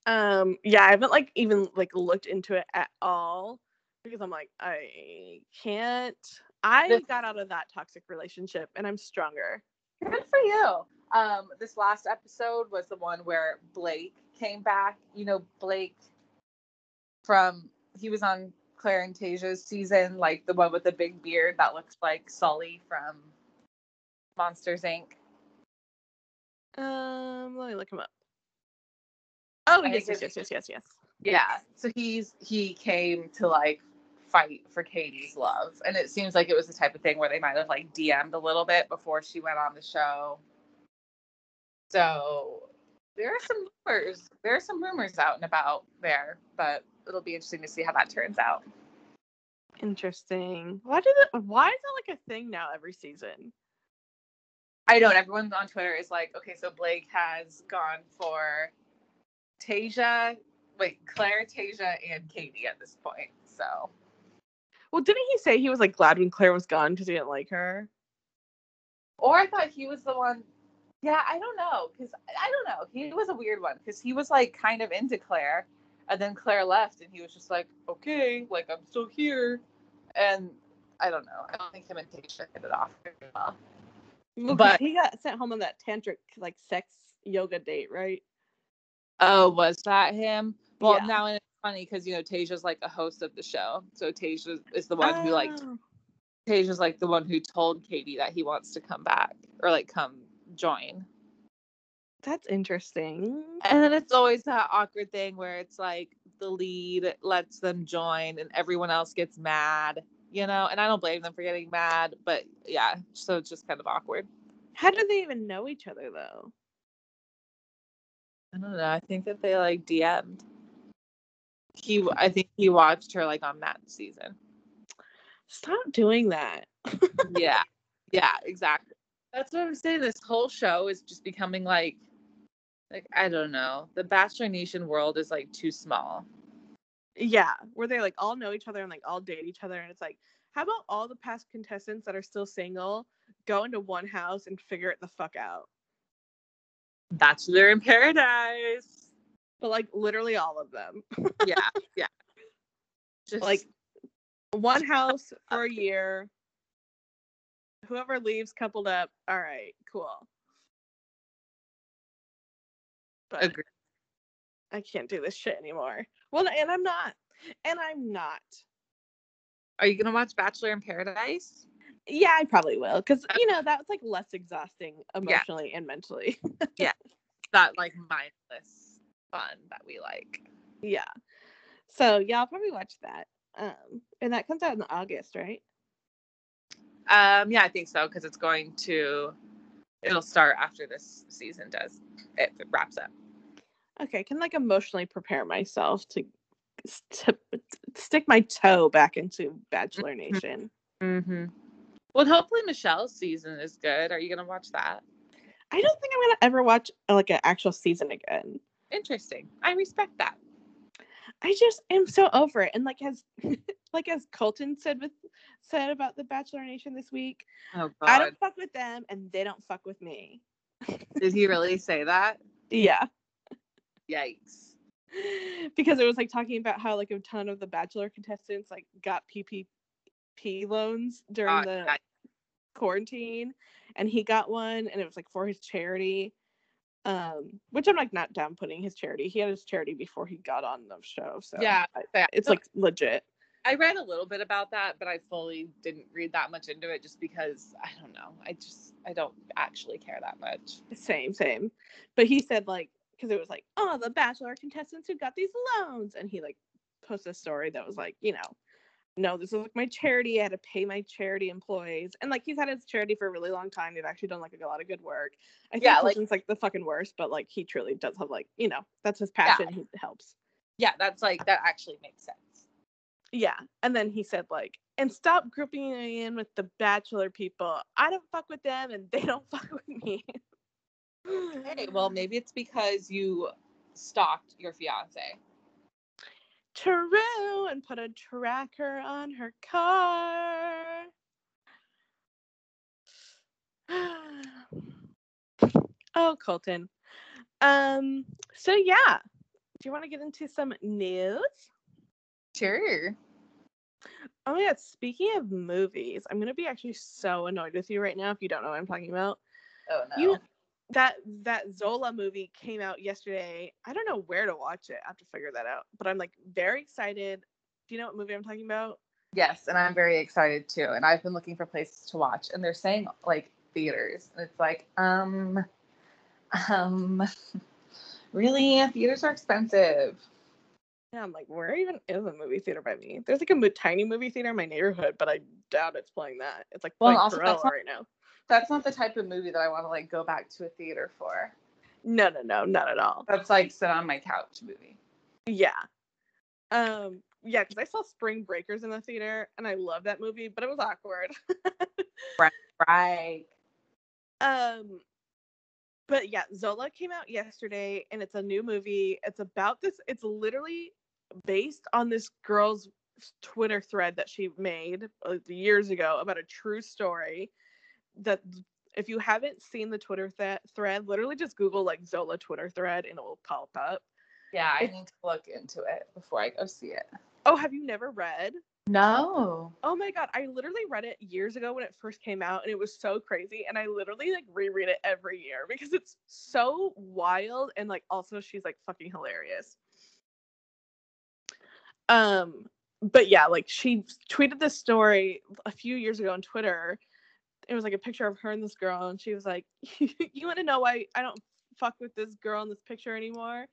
Speaker 2: Um, yeah, I haven't like even like looked into it at all because I'm like, I can't. I
Speaker 1: This-
Speaker 2: got out of that toxic relationship, and I'm stronger.
Speaker 1: Good for you. Um, this last episode was the one where Blake came back. You know, Blake from he was on Claire and Tayshia's season, like the one with the big beard that looks like Sully from Monsters Inc.
Speaker 2: Um, let me look him up. Oh
Speaker 1: I
Speaker 2: yes, yes, yes, yes, yes, yes.
Speaker 1: Yeah. So he's he came to like fight for Katie's love. And it seems like it was the type of thing where they might have like DM'd a little bit before she went on the show. So there are some rumors. There are some rumors out and about there, but it'll be interesting to see how that turns out.
Speaker 2: Interesting. Why did it? Why is that like a thing now every season?
Speaker 1: I don't. everyone on Twitter is like, okay, so Blake has gone for Tayshia, wait, Claire, Tayshia, and Katie at this point. So,
Speaker 2: Well, didn't he say he was like glad when Claire was gone because he didn't like her?
Speaker 1: or I thought he was the one. Yeah, I don't know, because I don't know. He was a weird one because he was like kind of into Claire, and then Claire left, and he was just like, okay, like I'm still here, and I don't know. I don't think him and Tayshia hit it off very well.
Speaker 2: Well,
Speaker 1: But-
Speaker 2: he got sent home on that tantric like sex yoga date, right?
Speaker 1: Oh, was that him? Well,
Speaker 2: Yeah.
Speaker 1: now it's funny because you know Tayshia's like a host of the show, so Tayshia is the one who like
Speaker 2: Oh.
Speaker 1: Tayshia's like the one who told Katie that he wants to come back or like come join.
Speaker 2: That's interesting.
Speaker 1: And then it's always that awkward thing where it's like the lead lets them join and everyone else gets mad, you know? And I don't blame them for getting mad, but yeah, so it's just kind of awkward.
Speaker 2: How do they even know each other though?
Speaker 1: I don't know. I think that they like DM'd. He, I think he watched her like on that season.
Speaker 2: Stop doing that.
Speaker 1: yeah, yeah, exactly. That's what I'm saying. This whole show is just becoming like, like I don't know. The Bachelor Nation world is like too small.
Speaker 2: Yeah, where they like all know each other and like all date each other, and it's like, how about all the past contestants that are still single go into one house and figure it the fuck out?
Speaker 1: Bachelor in Paradise.
Speaker 2: But like literally all of them,
Speaker 1: Yeah, yeah. Just
Speaker 2: like one house for a year. Whoever leaves coupled up. All right, cool. But
Speaker 1: agree.
Speaker 2: I can't do this shit anymore. Well, and I'm not. And I'm not.
Speaker 1: Are you gonna watch Bachelor in Paradise?
Speaker 2: Yeah, I probably will because you know that was like less exhausting
Speaker 1: Yeah.
Speaker 2: emotionally and mentally.
Speaker 1: Yeah, that like mindless fun that we like.
Speaker 2: yeah. So yeah, I'll probably watch that. Um, and that comes out in August, right?
Speaker 1: Um, yeah, I think so because it's going to. It'll start after this season does. It, wraps up.
Speaker 2: Okay, I can like emotionally prepare myself to, to stick my toe back into Bachelor Nation.
Speaker 1: Mm-hmm. Well, hopefully Michelle's season is good. Are you gonna watch that?
Speaker 2: I don't think I'm gonna ever watch like an actual season again.
Speaker 1: Interesting. I respect that.
Speaker 2: I just am so over it. And like as like as Colton said with said about the Bachelor Nation this week,
Speaker 1: Oh
Speaker 2: I don't fuck with them and they don't fuck with me.
Speaker 1: Did he really say that?
Speaker 2: Yeah.
Speaker 1: Yikes.
Speaker 2: because it was like talking about how like a ton of the bachelor contestants like got PPP loans during
Speaker 1: Uh,
Speaker 2: the
Speaker 1: I-
Speaker 2: quarantine and he got one and it was like for his charity um which i'm like not down putting his charity he had his charity before he got on the show so
Speaker 1: Yeah,
Speaker 2: I- it's like legit
Speaker 1: I read a little bit about that, but I fully didn't read that much into it just because I don't know. I just I don't actually care that much.
Speaker 2: same same but he said like because it was like oh the bachelor contestants who got these loans and he like posted a story that was like you know no this is like my charity i had to pay my charity employees and like he's had his charity for a really long time they've actually done like a lot of good work i think
Speaker 1: Yeah,
Speaker 2: yeah,
Speaker 1: like-
Speaker 2: like, like the fucking worst but like he truly does have like you know that's his
Speaker 1: Yeah.
Speaker 2: passion he helps
Speaker 1: Yeah, that's like that actually makes sense.
Speaker 2: Yeah and then he said like and stop grouping me in with the bachelor people i don't fuck with them and they don't fuck with me
Speaker 1: Hey, well maybe it's because you stalked your fiance.
Speaker 2: True, and put a tracker on her car. oh, Colton. Um. So yeah, do you want to get into some news?
Speaker 1: Sure.
Speaker 2: Oh my god! Speaking of movies, I'm gonna be actually so annoyed with you right now if you don't know what I'm talking about.
Speaker 1: Oh no.
Speaker 2: You that that Zola movie came out yesterday. I don't know where to watch it. I have to figure that out. But I'm like very excited. Do you know what movie I'm talking about?
Speaker 1: Yes, and I'm very excited too. And I've been looking for places to watch, and they're saying like theaters, and it's like, um, um, really, theaters are expensive.
Speaker 2: Yeah, I'm like, where even is a movie theater by me? There's like a tiny movie theater in my neighborhood, but I doubt it's playing that. It's like
Speaker 1: Well,
Speaker 2: playing
Speaker 1: also, that's not-
Speaker 2: right now.
Speaker 1: That's not the type of movie that I want to like go back to a theater for.
Speaker 2: No, no, no, not at all.
Speaker 1: That's like sit on my couch movie.
Speaker 2: Yeah. Um, yeah, because I saw Spring Breakers in the theater and I love that movie, but it was awkward.
Speaker 1: Right.
Speaker 2: um but yeah, Zola came out yesterday and it's a new movie. It's about this, it's literally based on this girl's Twitter thread that she made uh, years ago about a true story that if you haven't seen the Twitter th- thread, literally just Google like Zola Twitter thread and it will pop up.
Speaker 1: Yeah, I
Speaker 2: It's-
Speaker 1: need to look into it before I go see it.
Speaker 2: Oh, have you never read?
Speaker 1: No.
Speaker 2: Oh my god, I literally read it years ago when it first came out and it was so crazy and I literally like reread it every year because it's so wild and like also she's like fucking hilarious. Um but yeah, like she tweeted this story a few years ago on Twitter. It was like a picture of her and this girl and she was like, "You want to know why I don't fuck with this girl in this picture anymore?" And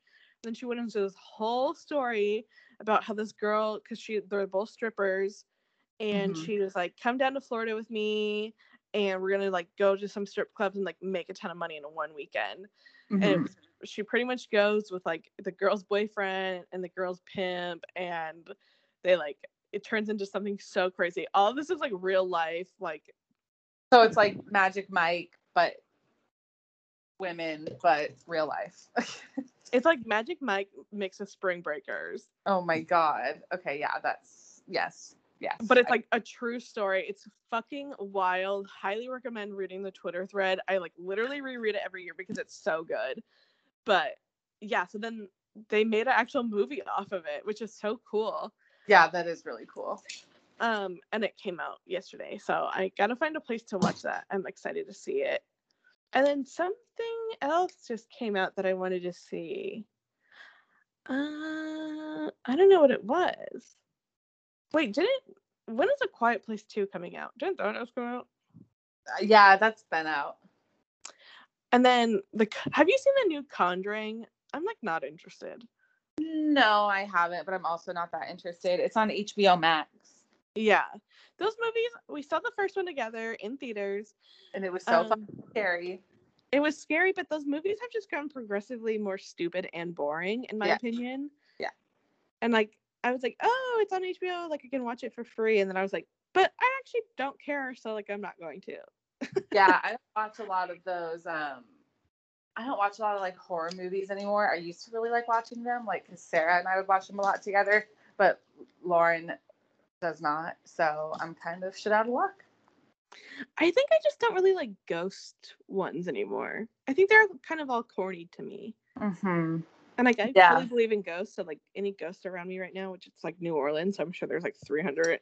Speaker 2: then she went into this whole story about how this girl cuz she they're both strippers and
Speaker 1: Mhm.
Speaker 2: she was like come down to florida with me and we're gonna like go to some strip clubs and like make a ton of money in one weekend and it
Speaker 1: Mhm.
Speaker 2: was, she pretty much goes with like the girl's boyfriend and the girl's pimp and they like it turns into something so crazy all this is like real life like
Speaker 1: So it's like Magic Mike, but women, but real life.
Speaker 2: it's like magic mike mixed with spring breakers
Speaker 1: oh my god. Okay, yeah, that's yes, yes.
Speaker 2: but it's like a true story it's fucking wild highly recommend reading the twitter thread i like literally reread it every year because it's so good but yeah so then they made an actual movie off of it which is so cool.
Speaker 1: Yeah, that is really cool.
Speaker 2: um and it came out yesterday so i gotta find a place to watch that. I'm excited to see it. And then something else just came out that i wanted to see. Uh i don't know what it was. Wait didn't when is a quiet place 2 coming out? Didn't that was coming out?
Speaker 1: Uh, yeah, that's been out.
Speaker 2: And then the have you seen the new conjuring i'm like not interested
Speaker 1: No, I haven't, but I'm also not that interested. It's on HBO Max,
Speaker 2: yeah those movies we saw the first one together in theaters
Speaker 1: and it was so
Speaker 2: Um,
Speaker 1: fucking scary.
Speaker 2: it was scary, but those movies have just gotten progressively more stupid and boring, in my
Speaker 1: Yeah.
Speaker 2: opinion.
Speaker 1: Yeah.
Speaker 2: And like, I was like, oh, it's on HBO, like I can watch it for free. And then I was like, but I actually don't care, so like I'm not going to.
Speaker 1: Yeah, I don't watch a lot of those. Um, I don't watch a lot of like horror movies anymore. I used to really like watching them, like 'cause Sarah and I would watch them a lot together, but Lauren does not. So I'm kind of shit out of luck.
Speaker 2: I think I just don't really like ghost ones anymore. I think they're kind of all corny to me.
Speaker 1: Mm-hmm.
Speaker 2: And like I
Speaker 1: Yeah.
Speaker 2: fully believe in ghosts, so like any ghost around me right now, which it's like New Orleans, so I'm sure there's like 300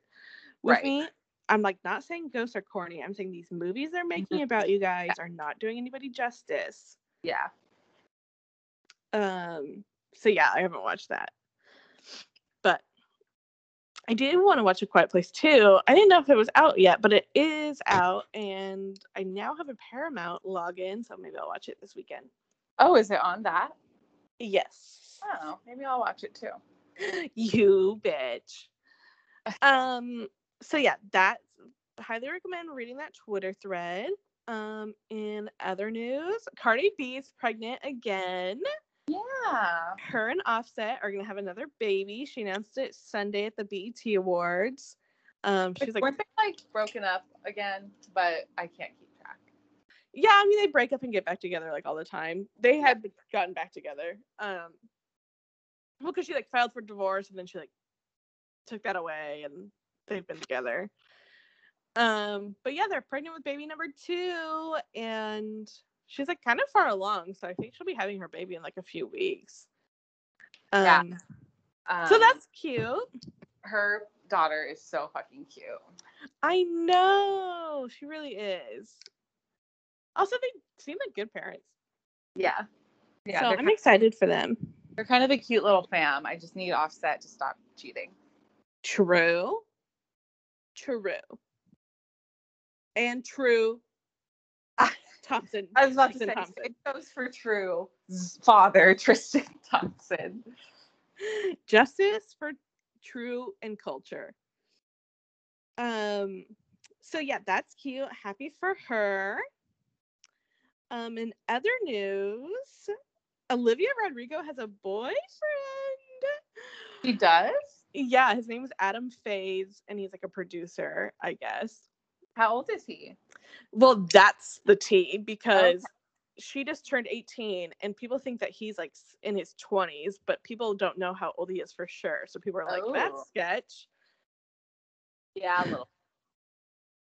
Speaker 2: with
Speaker 1: Right.
Speaker 2: me. I'm like not saying ghosts are corny. I'm saying these movies they're making about you guys are not doing anybody justice.
Speaker 1: Yeah.
Speaker 2: Um so yeah, I haven't watched that. But I did want to watch A Quiet Place too. I didn't know if it was out yet, but it is out and I now have a Paramount login, so maybe I'll watch it this weekend.
Speaker 1: Oh, is it on that?
Speaker 2: Yes.
Speaker 1: Oh, maybe I'll watch it too.
Speaker 2: you bitch. Um so yeah, that's highly recommend reading that Twitter thread. Um in other news, Cardi B is pregnant again.
Speaker 1: Yeah.
Speaker 2: Her and Offset are gonna have another baby. She announced it Sunday at the BET Awards. Um she's like
Speaker 1: weren't they like broken up again? But I can't keep track.
Speaker 2: Yeah, I mean they break up and get back together like all the time. They had gotten back together. Um well because she like filed for divorce and then she like took that away and they've been together. Um but yeah, they're pregnant with baby number two and she's like kind of far along, so I think she'll be having her baby in like a few weeks. Um
Speaker 1: Yeah. Um,
Speaker 2: so that's cute.
Speaker 1: her daughter is so fucking cute.
Speaker 2: I know. She really is. Also, they seem like good parents.
Speaker 1: Yeah. Yeah.
Speaker 2: so I'm excited for them.
Speaker 1: they're kind of a cute little fam. I just need Offset to stop cheating.
Speaker 2: True. True. And true. Thompson.
Speaker 1: I was about to say
Speaker 2: Thompson.
Speaker 1: it goes for True father Tristan Thompson.
Speaker 2: Justice for true and culture. Um so yeah, that's cute. Happy for her. Um, in other news, Olivia Rodrigo has a boyfriend.
Speaker 1: He does.
Speaker 2: Yeah, his name is Adam Faze, and he's like a producer, I guess.
Speaker 1: How old is he?
Speaker 2: Well, that's the tea because she just turned 18 and people think that he's like in his 20s, but people don't know how old he is for sure. So people are like,
Speaker 1: Oh.
Speaker 2: that's sketch.
Speaker 1: Yeah, a little.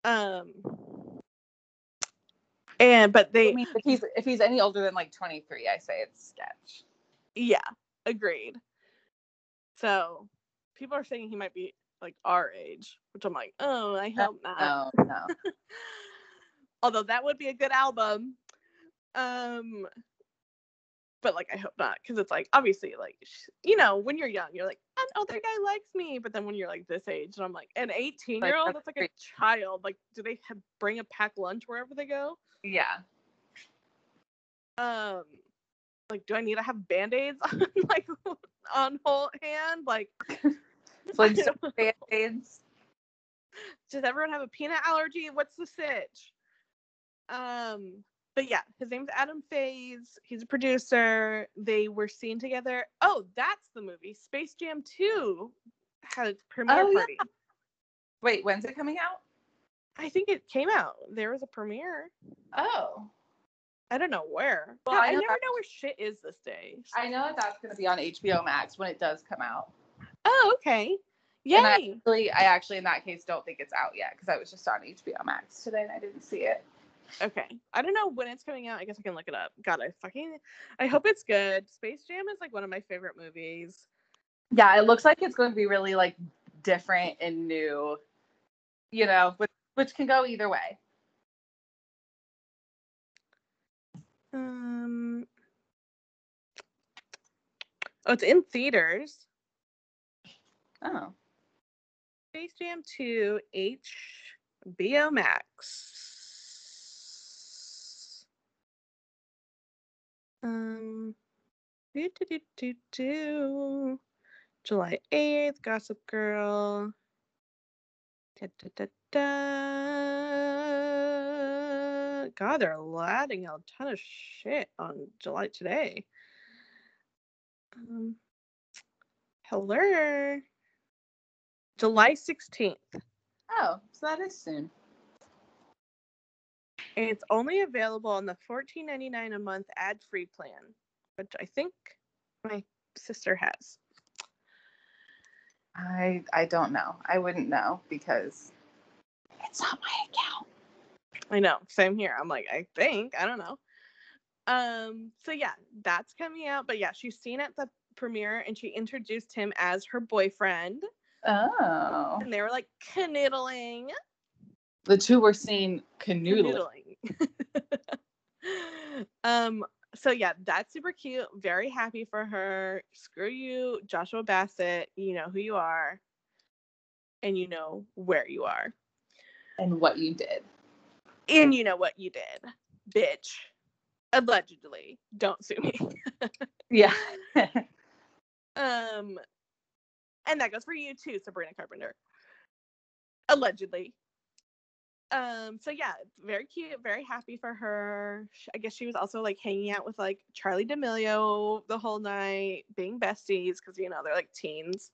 Speaker 2: Um and but they
Speaker 1: I mean, if he's if he's any older than like 23, I say it's sketch.
Speaker 2: yeah, agreed. So people are saying he might be like our age, which I'm like, oh, I hope not.
Speaker 1: No, no.
Speaker 2: Although that would be a good album. Um but like I hope not because it's like obviously like you know when you're young you're like an older guy likes me but then when you're like this age and I'm like an 18 year old
Speaker 1: that's
Speaker 2: like a child like do they have, bring a packed lunch wherever they go
Speaker 1: Yeah.
Speaker 2: um like do I need to have band-aids on like on whole hand like
Speaker 1: Flintstone band-aids.
Speaker 2: does everyone have a peanut allergy? What's the sitch? Um but yeah his name's adam faze. He's a producer. They were seen together. Oh that's the movie. Space jam 2 had its premiere
Speaker 1: Oh, yeah.
Speaker 2: party.
Speaker 1: Wait, when's it coming out?
Speaker 2: i think it came out. There was a premiere.
Speaker 1: Oh.
Speaker 2: I don't know where
Speaker 1: Well,
Speaker 2: God,
Speaker 1: I
Speaker 2: i never know where shit is this day
Speaker 1: I know that that's going to be on HBO Max when it does come out.
Speaker 2: oh okay yay
Speaker 1: And I actually, I actually in that case don't think it's out yet because I was just on HBO Max today and I didn't see it.
Speaker 2: Okay. I don't know when it's coming out. I guess I can look it up. God, I fucking I hope it's good. Space Jam is like one of my favorite movies.
Speaker 1: Yeah, it looks like it's going to be really like different and new, you know, which, which can go either way.
Speaker 2: Um Oh, it's in theaters.
Speaker 1: Oh.
Speaker 2: Space Jam 2 HBO Max. Um do, do, do, do, do. July 8th, Gossip Girl. Da, da, da, da. God, they're adding a ton of shit on July today. Um, hello. July 16th.
Speaker 1: Oh, so that is soon.
Speaker 2: And it's only available on the $14.99 a month ad free plan, which I think my sister has.
Speaker 1: I I don't know. I wouldn't know because it's not my account.
Speaker 2: I know, same here. I'm like, I think, I don't know. Um, so yeah, that's coming out. But yeah, she's seen at the premiere and she introduced him as her boyfriend.
Speaker 1: Oh.
Speaker 2: And they were like canoodling.
Speaker 1: The two were seen canoodling.
Speaker 2: Canoodling. um, so yeah, that's super cute. Very happy for her. Screw you, Joshua Bassett. You know who you are. And you know where you are.
Speaker 1: And what you did.
Speaker 2: And you know what you did, bitch. Allegedly. Don't sue me.
Speaker 1: Yeah.
Speaker 2: Um, and that goes for you too, Sabrina Carpenter. Allegedly. Um, so yeah, very cute, very happy for her. I guess she was also like hanging out with like Charli D'Amelio the whole night, being besties because you know they're like teens.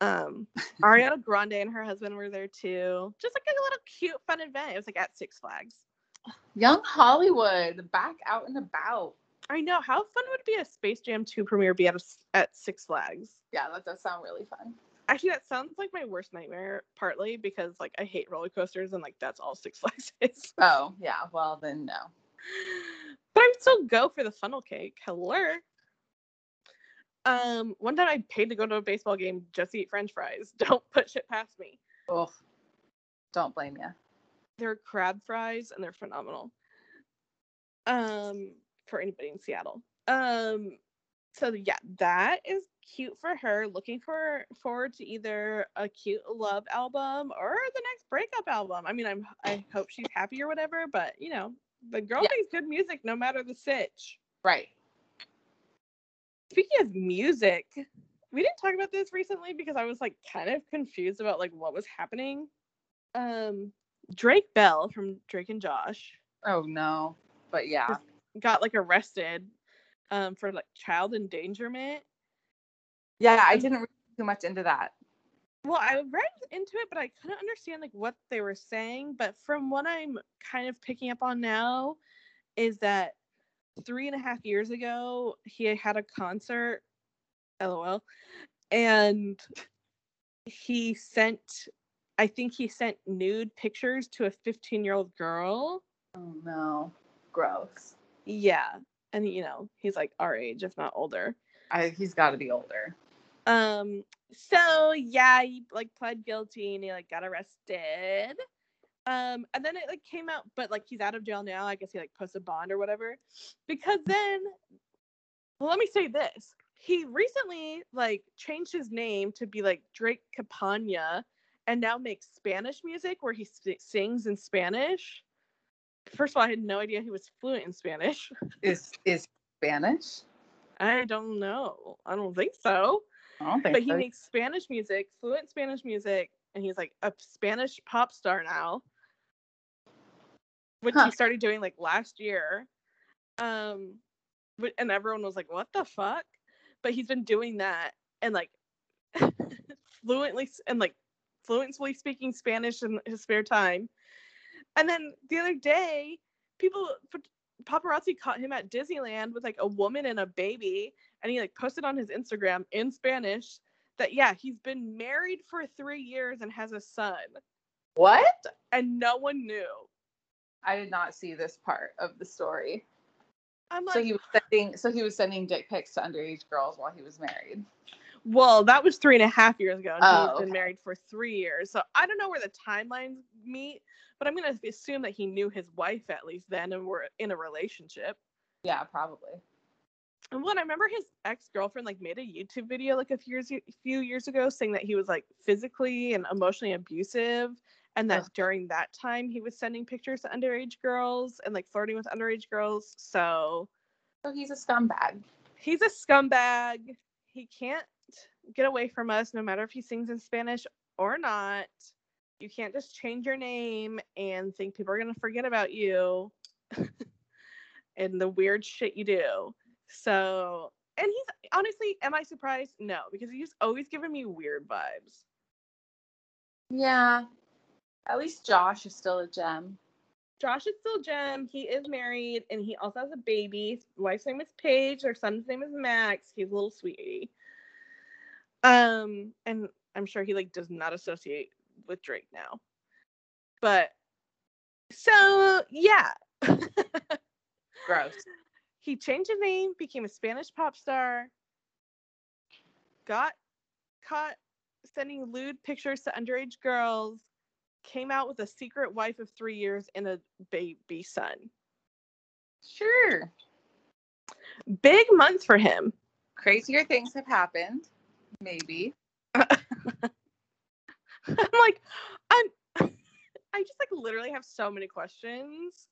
Speaker 2: Um, Ariana Grande and her husband were there too. Just like a little cute, fun event. It was like at Six Flags.
Speaker 1: Young Hollywood back out and about.
Speaker 2: I know. How fun would it be a Space Jam 2 premiere be at, a s at Six Flags?
Speaker 1: Yeah, that does sound really fun.
Speaker 2: Actually, that sounds like my worst nightmare, partly because like I hate roller coasters and like that's all Six Flags is.
Speaker 1: Oh, yeah. Well, then no.
Speaker 2: but I would still go for the funnel cake. Hello. Um, one time I paid to go to a baseball game just to eat French fries. Don't put shit past me.
Speaker 1: Ugh. Don't blame you.
Speaker 2: They're crab fries and they're phenomenal. Um, for anybody in Seattle. Um, so yeah, that is cute for her. Looking for forward to either a cute love album or the next breakup album. I mean, I'm I hope she's happy or whatever, but you know, the girl
Speaker 1: Yeah.
Speaker 2: makes good music no matter the sitch.
Speaker 1: Right.
Speaker 2: Speaking of music, we didn't talk about this recently because I was like kind of confused about like what was happening. Um, Drake Bell from Drake and Josh
Speaker 1: Oh no. but yeah.
Speaker 2: got like arrested um for like child endangerment.
Speaker 1: Yeah, I didn't read too much into that.
Speaker 2: Well, I read into it, but I couldn't understand like what they were saying. But from what I'm kind of picking up on now, is that three and a half years ago he had a concert, lol, and he sent, I think he sent nude pictures to a 15 year old girl.
Speaker 1: Oh no, gross.
Speaker 2: Yeah, and you know he's like our age, if not older.
Speaker 1: I, he's got to be older.
Speaker 2: Um, so yeah, he like pled guilty and he like got arrested. Um, and then it like came out, but like he's out of jail now. I guess he like posted bond or whatever. Because then well, let me say this. He recently like changed his name to be like Drake Campana and now makes Spanish music where he s- sings in Spanish. First of all, I had no idea he was fluent in Spanish.
Speaker 1: Is is Spanish?
Speaker 2: I don't know. I don't think so.
Speaker 1: I don't think
Speaker 2: but he makes Spanish music, fluent Spanish music, and he's like a Spanish pop star now, which
Speaker 1: Huh.
Speaker 2: he started doing like last year. Um, and everyone was like, "What the fuck?" But he's been doing that and like fluently and like fluently speaking Spanish in his spare time. And then the other day, people paparazzi caught him at Disneyland with like a woman and a baby, and he like posted on his Instagram in Spanish that yeah, he's been married for three years and has a son,
Speaker 1: what?
Speaker 2: and no one knew.
Speaker 1: I did not see this part of the story.
Speaker 2: I'm like,
Speaker 1: so he was sending so he was sending dick pics to underage girls while he was married.
Speaker 2: well, that was three and a half years ago, and
Speaker 1: Oh,
Speaker 2: he's been married for three years. So I don't know where the timelines meet, but I'm gonna assume that he knew his wife at least then, and were in a relationship.
Speaker 1: Yeah, probably.
Speaker 2: And when I remember his ex girlfriend like made a YouTube video like a few years few years ago saying that he was like physically and emotionally abusive, and that
Speaker 1: Ugh.
Speaker 2: during that time he was sending pictures to underage girls and like flirting with underage girls. So
Speaker 1: So he's a scumbag.
Speaker 2: he's a scumbag. He can't get away from us no matter if he sings in Spanish or not. You can't just change your name and think people are gonna forget about you and the weird shit you do. So, and he's honestly, am I surprised? No, because he's always given me weird vibes.
Speaker 1: Yeah. At least Josh is still a gem.
Speaker 2: Josh is still gem. He is married and he also has a baby. His wife's name is Paige. Their son's name is Max. He's a little sweetie. Um, and I'm sure he like does not associate with Drake now. But so yeah.
Speaker 1: Gross.
Speaker 2: he changed his name, became a Spanish pop star, got caught sending lewd pictures to underage girls, came out with a secret wife of three years and a baby son.
Speaker 1: Sure.
Speaker 2: Big month for him.
Speaker 1: Crazier things have happened. Maybe.
Speaker 2: I'm like, I'm I just like literally have so many questions.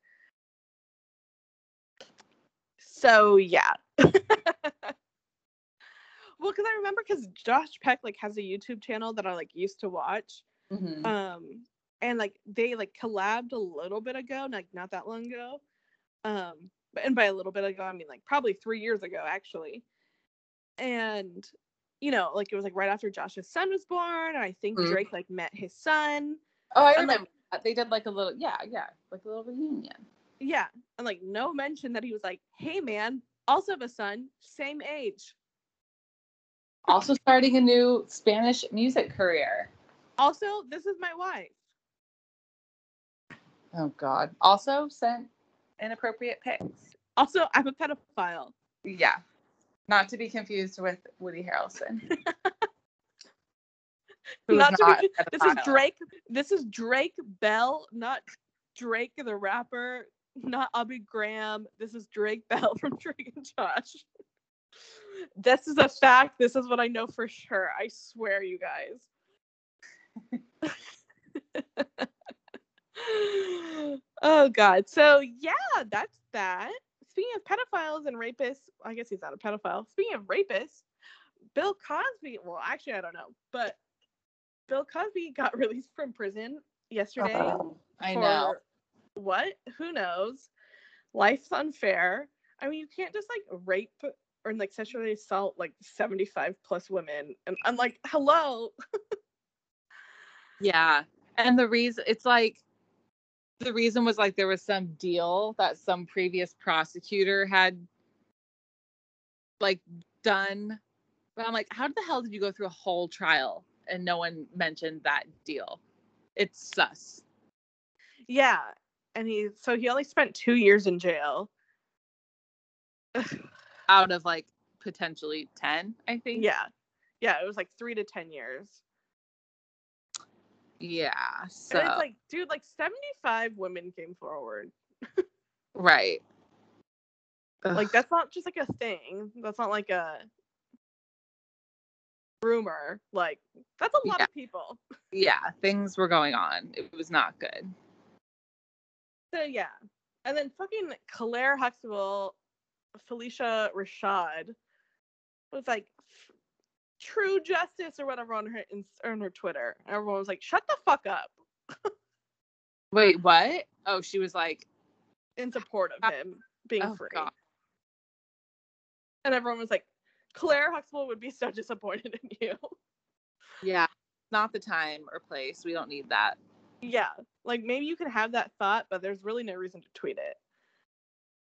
Speaker 2: So yeah. well, because I remember because Josh Peck like has a YouTube channel that I like used to watch.
Speaker 1: Mhm.
Speaker 2: Um and like they like collabed a little bit ago, like not that long ago. Um but and by a little bit ago, I mean like probably three years ago actually. And you know, like it was like right after Josh's son was born, and I think
Speaker 1: Mhm.
Speaker 2: Drake like met his son.
Speaker 1: oh, I
Speaker 2: I'm like-
Speaker 1: remember. They did like a little, yeah, yeah, like a little reunion.
Speaker 2: Yeah. And like no mention that he was like, hey man, also have a son, same age.
Speaker 1: Also starting a new Spanish music career.
Speaker 2: Also, this is my wife.
Speaker 1: Oh God. Also sent inappropriate pics.
Speaker 2: Also, I'm a pedophile.
Speaker 1: Yeah. Not to be confused with Woody Harrelson.
Speaker 2: Not be
Speaker 1: not
Speaker 2: con- This is. Drake. This is Drake Bell, not Drake the rapper, not Aubrey Graham. This is Drake Bell from Drake and Josh. This is a fact. This is what I know for sure. I swear, you guys. oh God. So yeah, that's that. Speaking of pedophiles and rapists, I guess he's not a pedophile. Speaking of rapists, Bill Cosby. Well, actually, I don't know, but Bill Cosby got released from prison yesterday.
Speaker 1: Oh, I know.
Speaker 2: What? Who knows? life's unfair. I mean, you can't just like rape or like sexually assault like 75 plus women. And I'm like, hello.
Speaker 1: yeah. And the reason it's like the reason was like there was some deal that some previous prosecutor had like done. But I'm like, how the hell did you go through a whole trial and no one mentioned that deal? It's sus.
Speaker 2: Yeah. And he so he only spent two years in jail.
Speaker 1: Out of like potentially 10, I think.
Speaker 2: Yeah. Yeah, it was like three to 10 years.
Speaker 1: Yeah. So
Speaker 2: And it's like, dude, like 75 women came forward.
Speaker 1: right.
Speaker 2: Like that's not just like a thing. That's not like a rumor. Like that's a lot
Speaker 1: Yeah.
Speaker 2: of people.
Speaker 1: yeah, things were going on. It was not good.
Speaker 2: So yeah. And then fucking Claire Huxtable, Phylicia Rashad was like true justice or whatever on her on her Twitter. And Everyone was like, shut the fuck up
Speaker 1: Wait, what? Oh, she was like,
Speaker 2: in support of him being
Speaker 1: oh
Speaker 2: free.
Speaker 1: god.
Speaker 2: And everyone was like, Claire Huxtable would be so disappointed in you.
Speaker 1: Yeah, not the time or place. We don't need that.
Speaker 2: yeah. Like maybe you can have that thought, but there's really no reason to tweet it.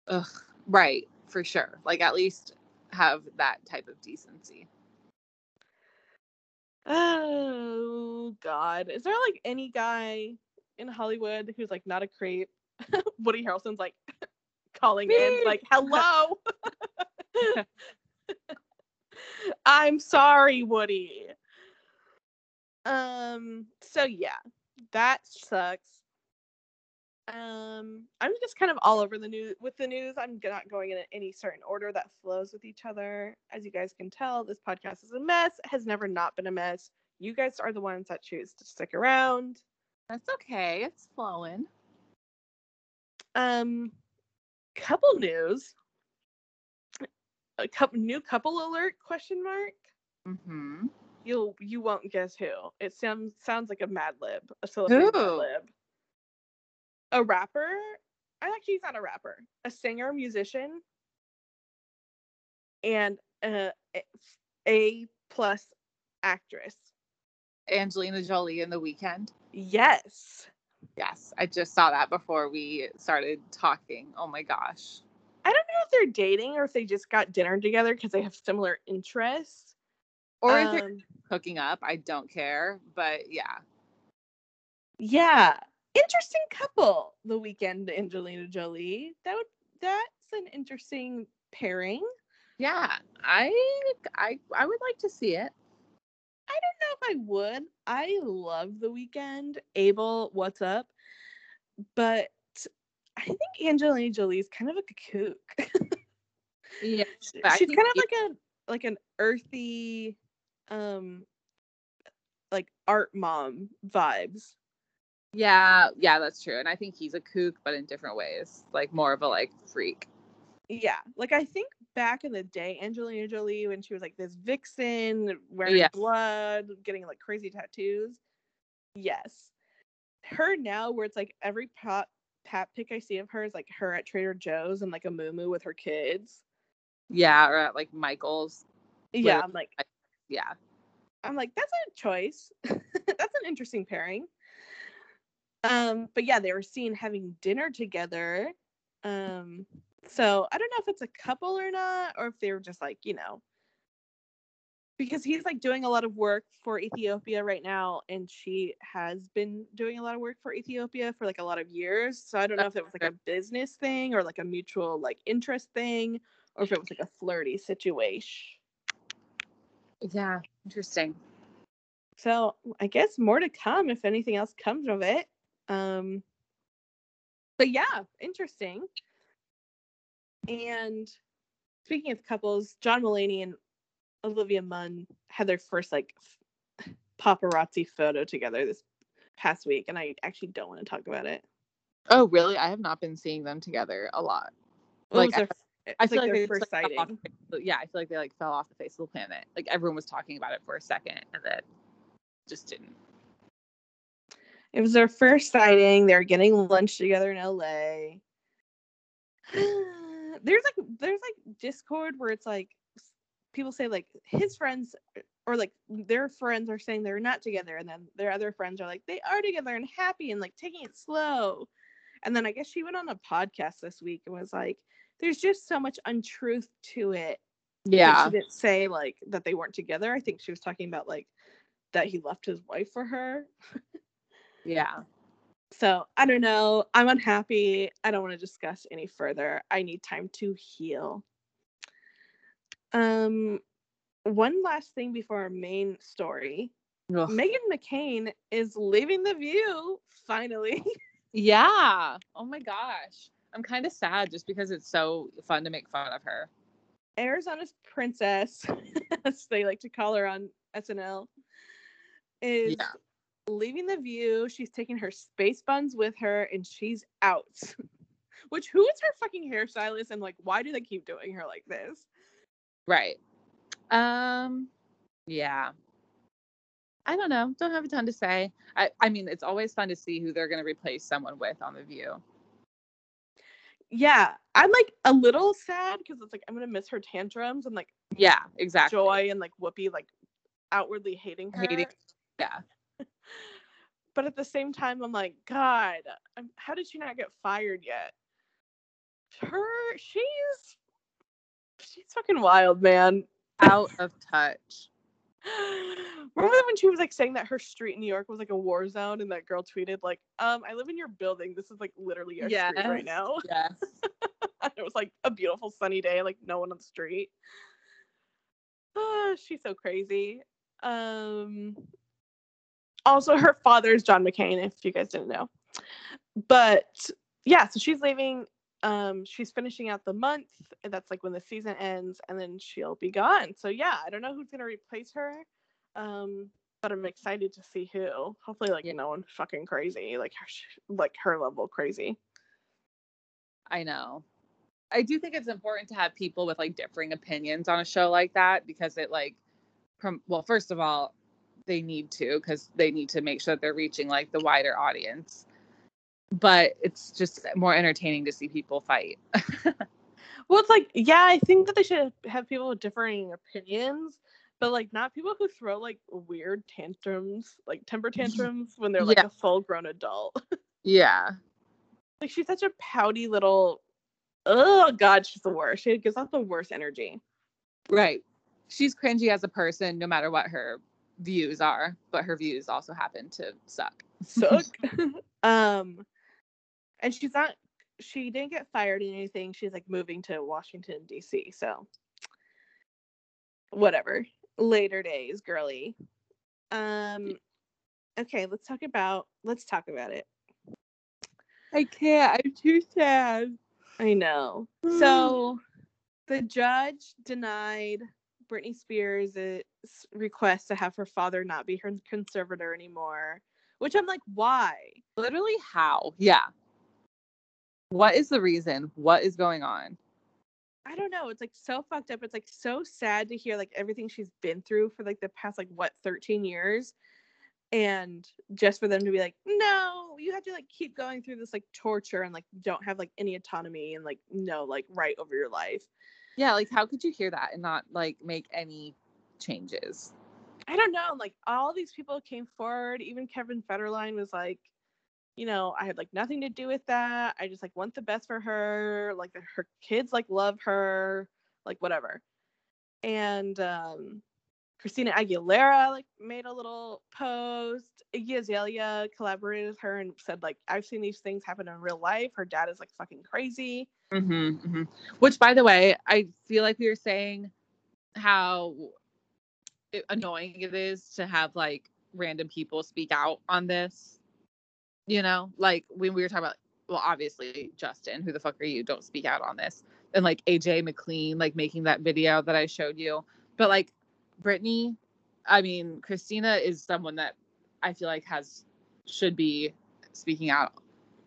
Speaker 1: Ugh. Right, for sure. Like at least have that type of decency.
Speaker 2: Oh God. Is there like any guy in Hollywood who's like not a creep? Woody Harrelson's like calling in, like, hello. I'm sorry, Woody. Um, so yeah, that sucks. Um, I'm just kind of all over the news with the news. I'm not going in any certain order that flows with each other. As you guys can tell, this podcast is a mess, has never not been a mess. You guys are the ones that choose to stick around.
Speaker 1: That's okay. It's flowing.
Speaker 2: Um, couple news. A couple new couple alert question mark.
Speaker 1: Mm-hmm.
Speaker 2: You'll you won't guess who. It sounds sounds like a Mad Lib, a celebrity Mad Lib. A rapper. I actually he's not a rapper. A singer, musician, and a a plus actress.
Speaker 1: Angelina Jolie in the Weeknd.
Speaker 2: Yes.
Speaker 1: Yes, I just saw that before we started talking. Oh my gosh.
Speaker 2: I don't know if they're dating or if they just got dinner together because they have similar interests.
Speaker 1: Or if they're
Speaker 2: Um,
Speaker 1: hooking up, I don't care. But yeah.
Speaker 2: Yeah. Interesting couple. The Weeknd Angelina Jolie. That would that's an interesting pairing.
Speaker 1: Yeah. I I I would like to see it.
Speaker 2: I don't know if I would. I love the Weeknd. Abel, what's up? But I think Angelina Jolie is kind of a kook.
Speaker 1: Yeah.
Speaker 2: She-
Speaker 1: but I
Speaker 2: She's kind of like a like an earthy um like art mom vibes.
Speaker 1: Yeah, yeah, that's true. And I think he's a kook, but in different ways. Like more of a like freak.
Speaker 2: Yeah, like I think back in the day, Angelina Jolie, when she was like this vixen, wearing
Speaker 1: Yeah.
Speaker 2: blood, getting like crazy tattoos. Yes, her now, where it's like every pot pat pick I see of her is like her at Trader Joe's and like a moo with her kids.
Speaker 1: Yeah, or at like Michael's.
Speaker 2: Yeah, I'm like,
Speaker 1: Yeah.
Speaker 2: I'm like, that's a choice. that's an interesting pairing. Um, but yeah, they were seen having dinner together. Um, so I don't know if it's a couple or not, or if they were just like, you know, because he's like doing a lot of work for Ethiopia right now, and she has been doing a lot of work for Ethiopia for like a lot of years. So I don't know if it was like a business thing or like a mutual like interest thing, or if it was like a flirty situation.
Speaker 1: Yeah. Interesting.
Speaker 2: So I guess more to come if anything else comes of it. Um, but yeah, interesting. And speaking of couples, John Mulaney and Olivia Munn had their first like f- paparazzi photo together this past week, and I actually don't want to talk about it.
Speaker 1: Oh, really? I have not been seeing them together a lot.
Speaker 2: What
Speaker 1: Like, I
Speaker 2: it's
Speaker 1: feel
Speaker 2: like
Speaker 1: like, they
Speaker 2: first
Speaker 1: like,
Speaker 2: sighting.
Speaker 1: the yeah, I feel like they like fell off the face of the planet. Like everyone was talking about it for a second and then just didn't.
Speaker 2: It was their first sighting. They were getting lunch together in LA. there's like there's like Discord where it's like people say like his friends or like their friends are saying they're not together and then their other friends are like they are together and happy and like taking it slow. And then I guess she went on a podcast this week and was like there's just so much untruth to it.
Speaker 1: Yeah.
Speaker 2: She didn't say like that they weren't together. I think she was talking about like that he left his wife for her.
Speaker 1: Yeah.
Speaker 2: So I don't know. I'm unhappy. I don't want to discuss any further. I need time to heal. Um, one last thing before our main story.
Speaker 1: Ugh.
Speaker 2: Meghan McCain is leaving the view finally.
Speaker 1: Yeah. Oh my gosh. I'm kind of sad just because it's so fun to make fun of her.
Speaker 2: Arizona's princess, as they like to call her on SNL, is
Speaker 1: Yeah.
Speaker 2: Leaving the view. She's taking her space buns with her and she's out. Which who is her fucking hairstylist and like why do they keep doing her like this?
Speaker 1: Right. Um yeah. I don't know. Don't have a ton to say. I I mean, it's always fun to see who they're going to replace someone with on the view.
Speaker 2: Yeah, I'm like a little sad because it's like I'm gonna miss her tantrums and like
Speaker 1: Yeah, exactly.
Speaker 2: Joy and like Whoopi like outwardly hating her.
Speaker 1: Hating- Yeah.
Speaker 2: But at the same time, I'm like, God, um, how did she not get fired yet? Her, she's she's fucking wild, man.
Speaker 1: Out of touch.
Speaker 2: Remember when she was like saying that her street in New York was like a war zone, and that girl tweeted like, "Um, I live in your building. This is like literally your street right
Speaker 1: Yes.
Speaker 2: now."
Speaker 1: Yes.
Speaker 2: it was like a beautiful sunny day, like no one on the street. Ah, she's so crazy. Um also her father is John McCain, if you guys didn't know. But yeah, so she's leaving. Um, she's finishing out the month, and that's like when the season ends, and then she'll be gone. So yeah, I don't know who's gonna replace her. Um, but I'm excited to see who. Hopefully, like
Speaker 1: Yeah.
Speaker 2: no one fucking crazy, like her, like her level crazy.
Speaker 1: I know. I do think it's important to have people with like differing opinions on a show like that because it like prom- well first of all they need to cuz they need to make sure that they're reaching like the wider audience. But it's just more entertaining to see people fight.
Speaker 2: Well, it's like, yeah, I think that they should have people with differing opinions, but like not people who throw like weird tantrums, like temper tantrums when they're like
Speaker 1: Yeah.
Speaker 2: a full grown adult.
Speaker 1: yeah.
Speaker 2: like she's such a pouty little oh god, she's the worst. She gives off the worst energy.
Speaker 1: Right. She's cringy as a person no matter what her views are, but her views also happen to suck.
Speaker 2: Suck. um and she's not she didn't get fired or anything. She's like moving to Washington DC. So whatever. Later days, girly. Um okay, let's talk about let's talk about it.
Speaker 1: I can't. I'm too sad.
Speaker 2: I know. So the judge denied Britney Spears' request to have her father not be her conservator anymore, which I'm like, why?
Speaker 1: Literally how? Yeah. What is the reason? What is going on?
Speaker 2: I don't know. It's like so fucked up. It's like so sad to hear like everything she's been through for like the past like what 13 years. And just for them to be like, no, you have to like keep going through this like torture and like don't have like any autonomy and like no like right over your life.
Speaker 1: Yeah, like how could you hear that and not like make any changes?
Speaker 2: I don't know. Like all these people came forward. Even Kevin Federline was like, you know, I had like nothing to do with that. I just like want the best for her. Like her kids like love her, like whatever. And um Christina Aguilera like made a little post. Iggy Azalea collaborated with her and said like I've seen these things happen in real life. Her dad is like fucking crazy.
Speaker 1: Mm-hmm, Which, by the way, I feel like we were saying how annoying it is to have like random people speak out on this. You know, like when we were talking about, well, obviously Justin, who the fuck are you? Don't speak out on this. And like AJ McLean, like making that video that I showed you. But like Britney, I mean, Christina is someone that I feel like has should be speaking out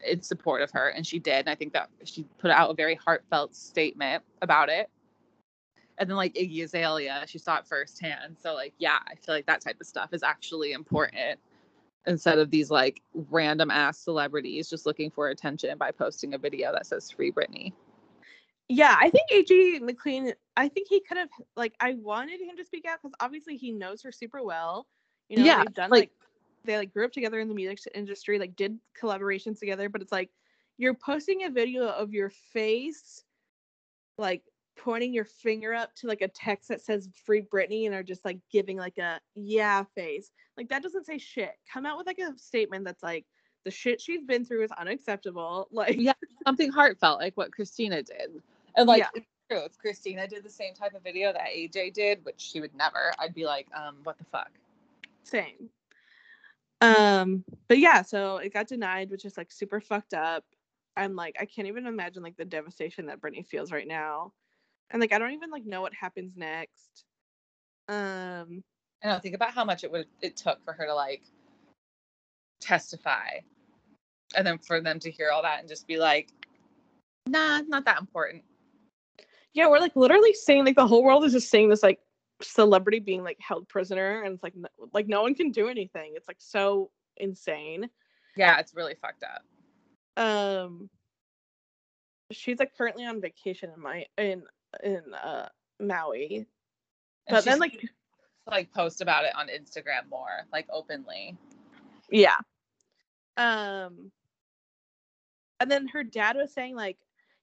Speaker 1: in support of her, and she did. And I think that she put out a very heartfelt statement about it. And then like Iggy Azalea, she saw it firsthand. So like, yeah, I feel like that type of stuff is actually important instead of these like random ass celebrities just looking for attention by posting a video that says free Britney.
Speaker 2: Yeah, I think AJ McLean. I think he could have like. I wanted him to speak out because obviously he knows her super well. You know,
Speaker 1: Yeah,
Speaker 2: done
Speaker 1: like-
Speaker 2: like, they like grew up together in the music industry, like did collaborations together. But it's like you're posting a video of your face, like pointing your finger up to like a text that says "Free Britney" and are just like giving like a yeah face. Like that doesn't say shit. Come out with like a statement that's like the shit she's been through is unacceptable. Like
Speaker 1: Yeah. Something heartfelt, like what Christina did. And like
Speaker 2: Yeah.
Speaker 1: it's true, if Christina did the same type of video that AJ did, which she would never, I'd be like, um, what the fuck?
Speaker 2: same um but yeah so it got denied which is like super fucked up i'm like i can't even imagine like the devastation that britney feels right now and like i don't even like know what happens next um
Speaker 1: I know, think about how much it would it took for her to like testify. And then for them to hear all that and just be like, nah, not that important.
Speaker 2: yeah we're like literally saying like the whole world is just saying this like celebrity being like held prisoner and it's like no, like no one can do anything it's like so insane
Speaker 1: Yeah, it's really fucked up.
Speaker 2: um she's like currently on vacation in my in in uh maui but then like
Speaker 1: like post about it on Instagram more, like openly.
Speaker 2: Yeah. Um and then her dad was saying like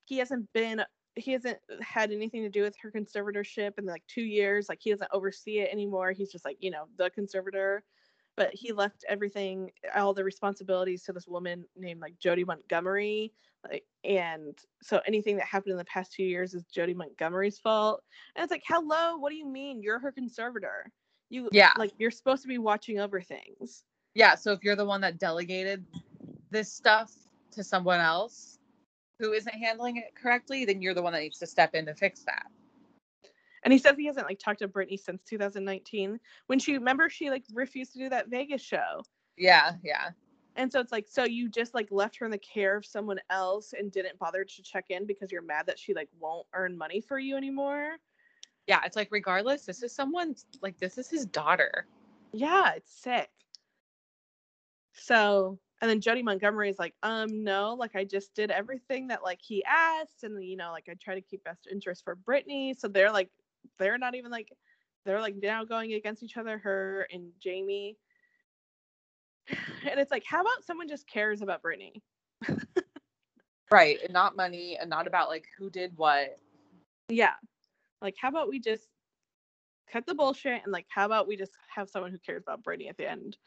Speaker 2: he hasn't been he hasn't uh, had anything to do with her conservatorship in like 2 years like he doesn't oversee it anymore he's just like you know the conservator but he mm-hmm. left everything all the responsibilities to this woman named like Jodi Montgomery like and so anything that happened in the past 2 years is Jodi Montgomery's fault and it's like hello what do you mean? You're her conservator. You
Speaker 1: Yeah.
Speaker 2: like you're supposed to be watching over things.
Speaker 1: Yeah, so if you're the one that delegated this stuff to someone else who isn't handling it correctly, then you're the one that needs to step in to fix that.
Speaker 2: And he says he hasn't like talked to Britney since 2019 when she remember she like refused to do that Vegas show.
Speaker 1: Yeah, yeah.
Speaker 2: And so it's like so you just like left her in the care of someone else and didn't bother to check in because you're mad that she like won't earn money for you anymore.
Speaker 1: Yeah, it's like regardless, this is someone's like this is his daughter.
Speaker 2: Yeah, it's sick. So and then Jodi Montgomery is like, um, no, like I just did everything that like he asked, and you know, like I try to keep best interest for Britney. So they're like, they're not even like, they're like now going against each other, her and Jamie. And it's like, how about someone just cares about Britney?
Speaker 1: Right. And not money and not about like who did what.
Speaker 2: Yeah. Like, how about we just cut the bullshit and like, how about we just have someone who cares about Brady at the end?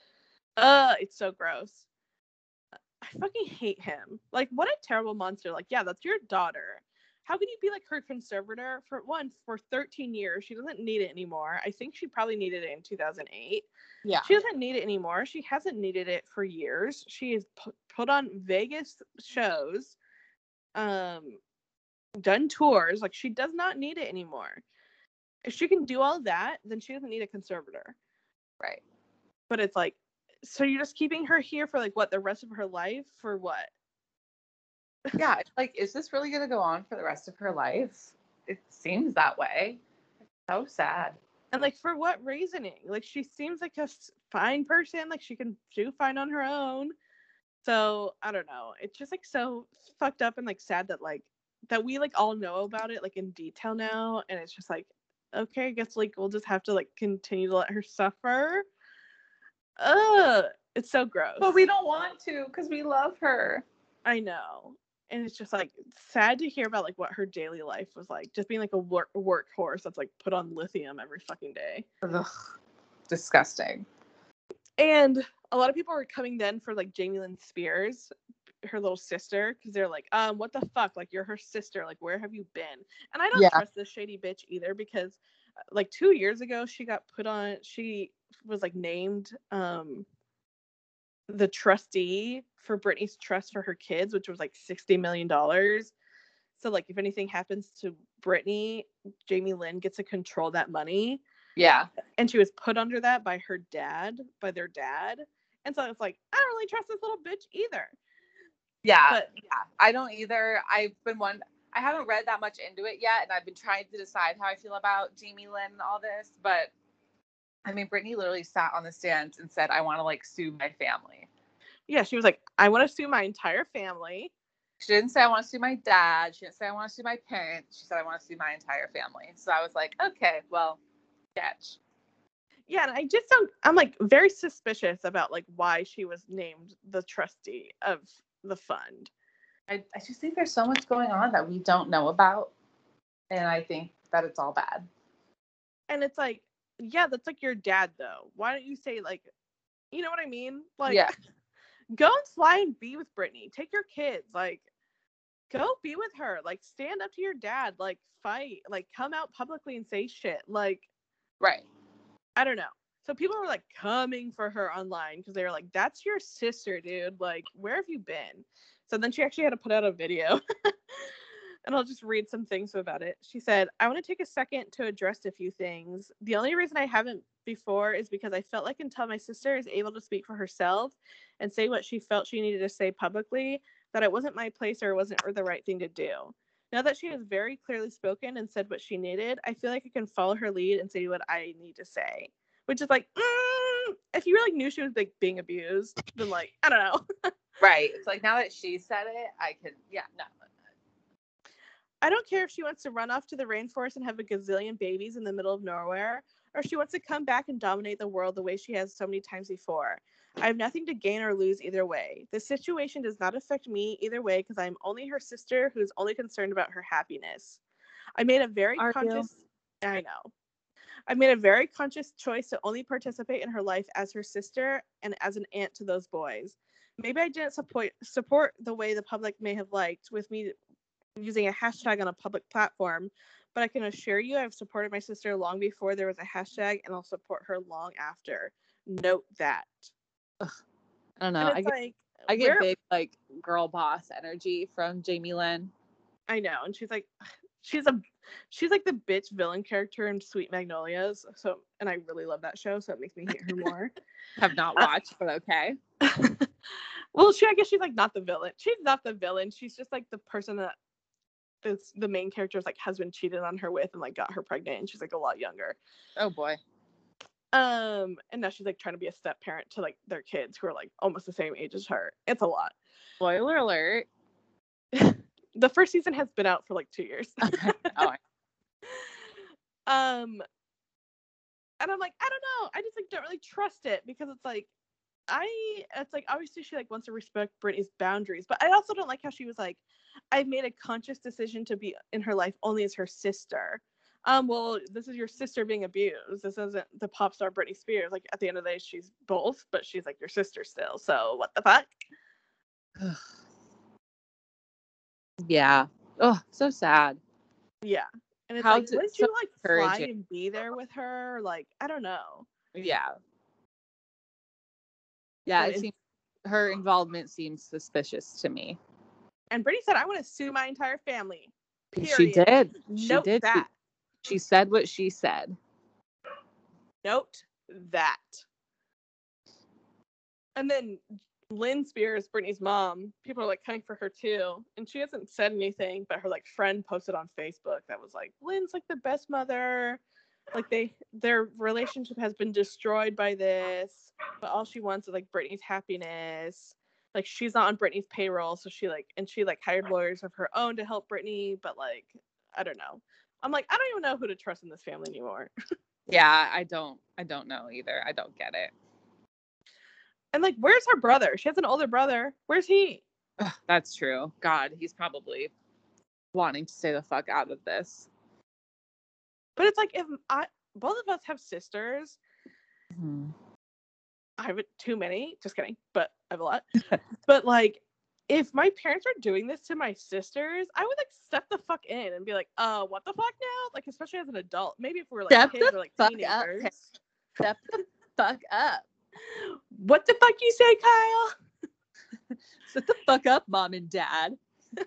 Speaker 2: Uh, it's so gross. I fucking hate him. Like, what a terrible monster. Like, yeah, that's your daughter. How can you be like her conservator for one for 13 years? She doesn't need it anymore. I think she probably needed it in 2008.
Speaker 1: Yeah.
Speaker 2: She doesn't need it anymore. She hasn't needed it for years. She has pu- put on Vegas shows, um, done tours. Like she does not need it anymore. If she can do all that, then she doesn't need a conservator.
Speaker 1: Right.
Speaker 2: But it's like, so you're just keeping her here for like what the rest of her life for what?
Speaker 1: Yeah. Like, is this really gonna go on for the rest of her life? It seems that way. It's so sad.
Speaker 2: And like for what reasoning? Like she seems like a fine person. Like she can do fine on her own. So I don't know. It's just like so fucked up and like sad that like that we like all know about it like in detail now. And it's just like, okay, I guess like we'll just have to like continue to let her suffer. Ugh, it's so gross.
Speaker 1: But we don't want to because we love her.
Speaker 2: I know. And it's just like sad to hear about like what her daily life was like. Just being like a work workhorse that's like put on lithium every fucking day.
Speaker 1: Ugh. Disgusting.
Speaker 2: And a lot of people were coming then for like Jamie Lynn Spears, her little sister, because they're like, um, what the fuck? Like you're her sister. Like where have you been? And I don't
Speaker 1: Yeah.
Speaker 2: trust this shady bitch either because uh, like two years ago she got put on she was like named um the trustee for Britney's trust for her kids, which was like sixty million dollars. So like if anything happens to Britney, Jamie Lynn gets to control that money
Speaker 1: Yeah.
Speaker 2: and she was put under that by her dad, by their dad. And so it's like, I don't really trust this little bitch either.
Speaker 1: Yeah.
Speaker 2: But
Speaker 1: yeah. I don't either. I've been one I haven't read that much into it yet, and I've been trying to decide how I feel about Jamie Lynn and all this, but I mean Britney literally sat on the stands and said, I want to like sue my family.
Speaker 2: yeah, she was like, I want to sue my entire family.
Speaker 1: She didn't say I want to sue my dad. She didn't say I want to sue my parents. She said I want to sue my entire family. So I was like, okay, well, sketch.
Speaker 2: Yeah, and I just don't. I'm like very suspicious about like why she was named the trustee of the fund.
Speaker 1: I, I just think there's so much going on that we don't know about. And I think that it's all bad.
Speaker 2: And it's like, yeah, that's like your dad though. Why don't you say like, you know what I mean? Like,
Speaker 1: Yeah.
Speaker 2: go and fly and be with Britney. Take your kids. Like, go be with her. Like, stand up to your dad. Like, fight. Like, come out publicly and say shit. Like,
Speaker 1: Right.
Speaker 2: I don't know. So people were like coming for her online because they were like, "That's your sister, dude. Like, where have you been?" So then she actually had to put out a video. and I'll just read some things about it. She said, I want to take a second to address a few things. The only reason I haven't before is because I felt like until my sister is able to speak for herself and say what she felt she needed to say publicly, that it wasn't my place or it wasn't the right thing to do. Now that she has very clearly spoken and said what she needed, I feel like I can follow her lead and say what I need to say. Which is like, mm, if you really knew she was like being abused, then like, I don't know.
Speaker 1: Right. It's like now that she said it, I can, yeah, no.
Speaker 2: I don't care if she wants to run off to the rainforest and have a gazillion babies in the middle of nowhere, or she wants to come back and dominate the world the way she has so many times before. I have nothing to gain or lose either way. The situation does not affect me either way because I am only her sister who's only concerned about her happiness. I made a very
Speaker 1: Are you?
Speaker 2: conscious I know. I made a very conscious choice to only participate in her life as her sister and as an aunt to those boys. Maybe I didn't support support the way the public may have liked with me using a hashtag on a public platform, but I can assure you I've supported my sister long before there was a hashtag and I'll support her long after. Note that.
Speaker 1: I don't know. I get,
Speaker 2: like
Speaker 1: I get big like girl boss energy from Jamie Lynn.
Speaker 2: I know, and she's like, she's a, she's like the bitch villain character in Sweet Magnolias. So, and I really love that show, so it makes me hate her more.
Speaker 1: Have not
Speaker 2: Uh,
Speaker 1: watched, but okay.
Speaker 2: well, she, I guess she's like not the villain. She's not the villain. She's just like the person that this the main character's like husband cheated on her with and like got her pregnant, and she's like a lot younger.
Speaker 1: Oh boy.
Speaker 2: Um, and now she's like trying to be a step parent to like their kids who are like almost the same age as her. It's a lot.
Speaker 1: Spoiler alert.
Speaker 2: The first season has been out for like two years.
Speaker 1: Oh,
Speaker 2: um and i'm like i don't know i just like don't really trust it because it's like i it's like obviously she like wants to respect Britney's boundaries but i also don't like how she was like i've made a conscious decision to be in her life only as her sister. Um well this is your sister being abused. This isn't the pop star Britney Spears. Like at the end of the day she's both but she's like your sister still. So what the fuck?
Speaker 1: Yeah. Oh, so sad.
Speaker 2: yeah. And it's
Speaker 1: How
Speaker 2: like
Speaker 1: d-
Speaker 2: wouldn't
Speaker 1: so
Speaker 2: you like fly and be there with her? Like i don't know.
Speaker 1: Yeah. Yeah, it- seems her involvement seems suspicious to me.
Speaker 2: And Britney said i want to sue my entire family
Speaker 1: She did. She
Speaker 2: Note
Speaker 1: did. She-
Speaker 2: that.
Speaker 1: She said what she said.
Speaker 2: Note that. And then Lynne Spears, Britney's mom, people are like coming for her too. And she hasn't said anything, but her like friend posted on Facebook that was like, Lynne's like the best mother. Like they their relationship has been destroyed by this. But all she wants is like Britney's happiness. Like she's not on Britney's payroll. So she like and she like hired lawyers of her own to help Britney, but like I don't know. I'm like, I don't even know who to trust in this family anymore.
Speaker 1: Yeah, I don't I don't know either. I don't get it.
Speaker 2: And like, where's her brother? She has an older brother. Where's he?
Speaker 1: Ugh, that's true. God, he's probably wanting to stay the fuck out of this.
Speaker 2: But it's like if I both of us have sisters.
Speaker 1: Mhm.
Speaker 2: I have too many. Just kidding, but I have a lot. but like, if my parents were doing this to my sisters, I would like step the fuck in and be like, "Uh, what the fuck now?" Like, especially as an adult. Maybe if we were like
Speaker 1: Step
Speaker 2: kids or like
Speaker 1: fuck up,
Speaker 2: teenagers.
Speaker 1: Step the fuck up.
Speaker 2: What the fuck you say, Kyle?
Speaker 1: Shut the fuck up, mom and dad.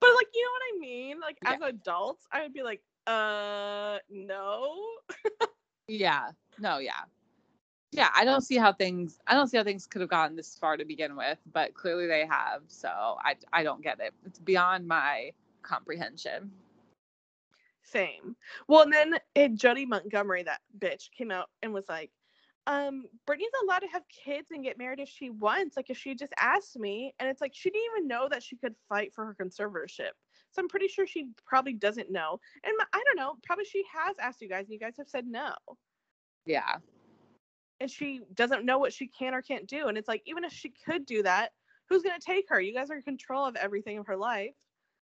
Speaker 2: But like, you know what I mean? Like,
Speaker 1: Yeah.
Speaker 2: as adults, I would be like, "Uh, no."
Speaker 1: Yeah. No, yeah. Yeah, I don't see how things I don't see how things could have gotten this far to begin with, but clearly they have. So I I don't get it. It's beyond my comprehension.
Speaker 2: Same. Well, and then it, Jodi Montgomery, that bitch, came out and was like, um Britney's allowed to have kids and get married if she wants. Like if she just asked me, and it's like she didn't even know that she could fight for her conservatorship. So I'm pretty sure she probably doesn't know. And I don't know, probably she has asked you guys, and you guys have said no.
Speaker 1: Yeah.
Speaker 2: And she doesn't know what she can or can't do. And it's like, even if she could do that, who's gonna take her? You guys are in control of everything of her life.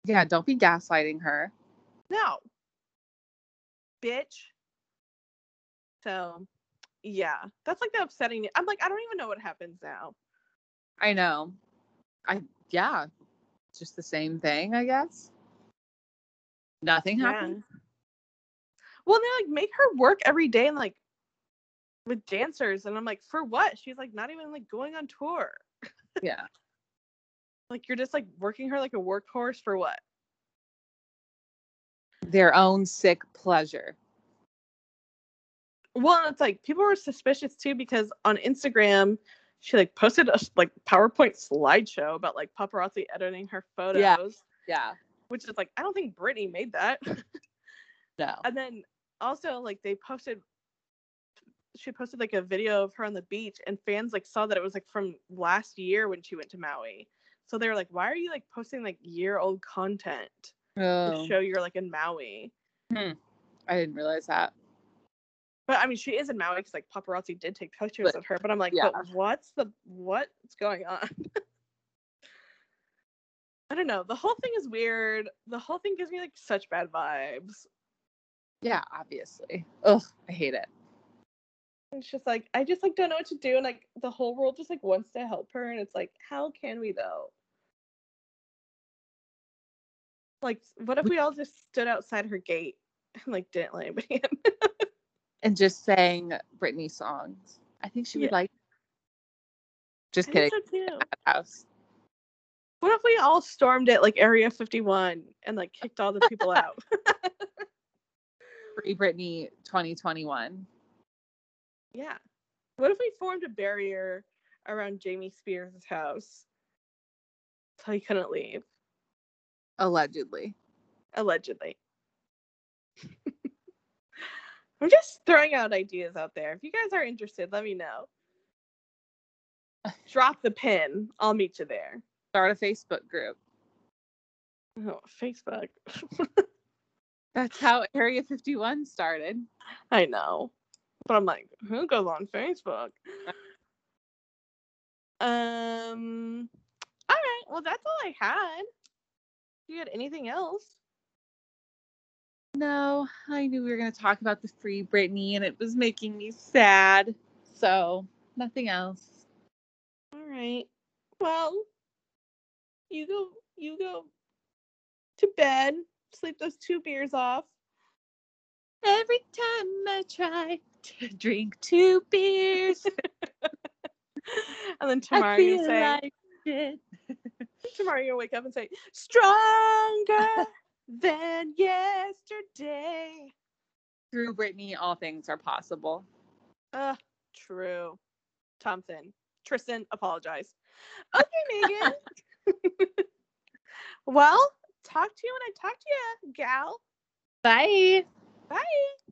Speaker 1: Yeah, don't be gaslighting her.
Speaker 2: No. Bitch. So yeah. That's like the upsetting I'm like, I don't even know what happens now.
Speaker 1: I know. I yeah. Just the same thing, I guess. Nothing.
Speaker 2: Yeah. Well, they like make her work every day and like with dancers, and I'm like, for what? She's like not even like going on tour.
Speaker 1: Yeah.
Speaker 2: Like you're just like working her like a workhorse for what?
Speaker 1: Their own sick pleasure.
Speaker 2: Well, it's like people were suspicious too because on Instagram she like posted a like PowerPoint slideshow about like paparazzi editing her photos.
Speaker 1: Yeah. Yeah.
Speaker 2: Which is like I don't think Britney made that.
Speaker 1: No.
Speaker 2: and then also like they posted she posted like a video of her on the beach and fans like saw that it was like from last year when she went to Maui. So they were like, why are you like posting like year old content
Speaker 1: Oh.
Speaker 2: to show you're like in Maui?
Speaker 1: Hmm. I didn't realize that.
Speaker 2: But I mean, she is in Maui because like paparazzi did take pictures
Speaker 1: But-
Speaker 2: of her. But I'm like,
Speaker 1: yeah.
Speaker 2: but what's the what's going on? I don't know. The whole thing is weird. The whole thing gives me like such bad vibes.
Speaker 1: Yeah, obviously. Ugh, I hate it.
Speaker 2: It's just like I just like don't know what to do, and like the whole world just like wants to help her, and it's like, how can we though? Like, what if we all just stood outside her gate and like didn't let anybody in?
Speaker 1: And just sang Britney songs. I think she would
Speaker 2: Yeah.
Speaker 1: like. Just
Speaker 2: I
Speaker 1: kidding.
Speaker 2: so.
Speaker 1: House.
Speaker 2: What if we all stormed it like Area 51 and like kicked all the people out?
Speaker 1: Free Britney 2021.
Speaker 2: Yeah. What if we formed a barrier around Jamie Spears' house so he couldn't leave?
Speaker 1: Allegedly.
Speaker 2: Allegedly. I'm just throwing out ideas out there. If you guys are interested, let me know. Drop the pin. I'll meet you there.
Speaker 1: Start a Facebook group.
Speaker 2: Oh, Facebook.
Speaker 1: That's how Area 51 started.
Speaker 2: I know. But I'm like, who goes on Facebook? Um all right. Well that's all I had. You had anything else?
Speaker 1: No, I knew we were going to talk about the Free Britney and it was making me sad. So, nothing else.
Speaker 2: All right. Well, you go you go to bed, sleep those two beers off.
Speaker 1: Every time I try drink two beers,
Speaker 2: and then tomorrow you say
Speaker 1: like shit.
Speaker 2: tomorrow you'll wake up and say, Stronger than yesterday.
Speaker 1: Through Britney, all things are possible.
Speaker 2: Uh, true. Thompson. Tristan, apologize. Okay, Megan. well, talk to you when I talk to you, gal.
Speaker 1: Bye.
Speaker 2: Bye.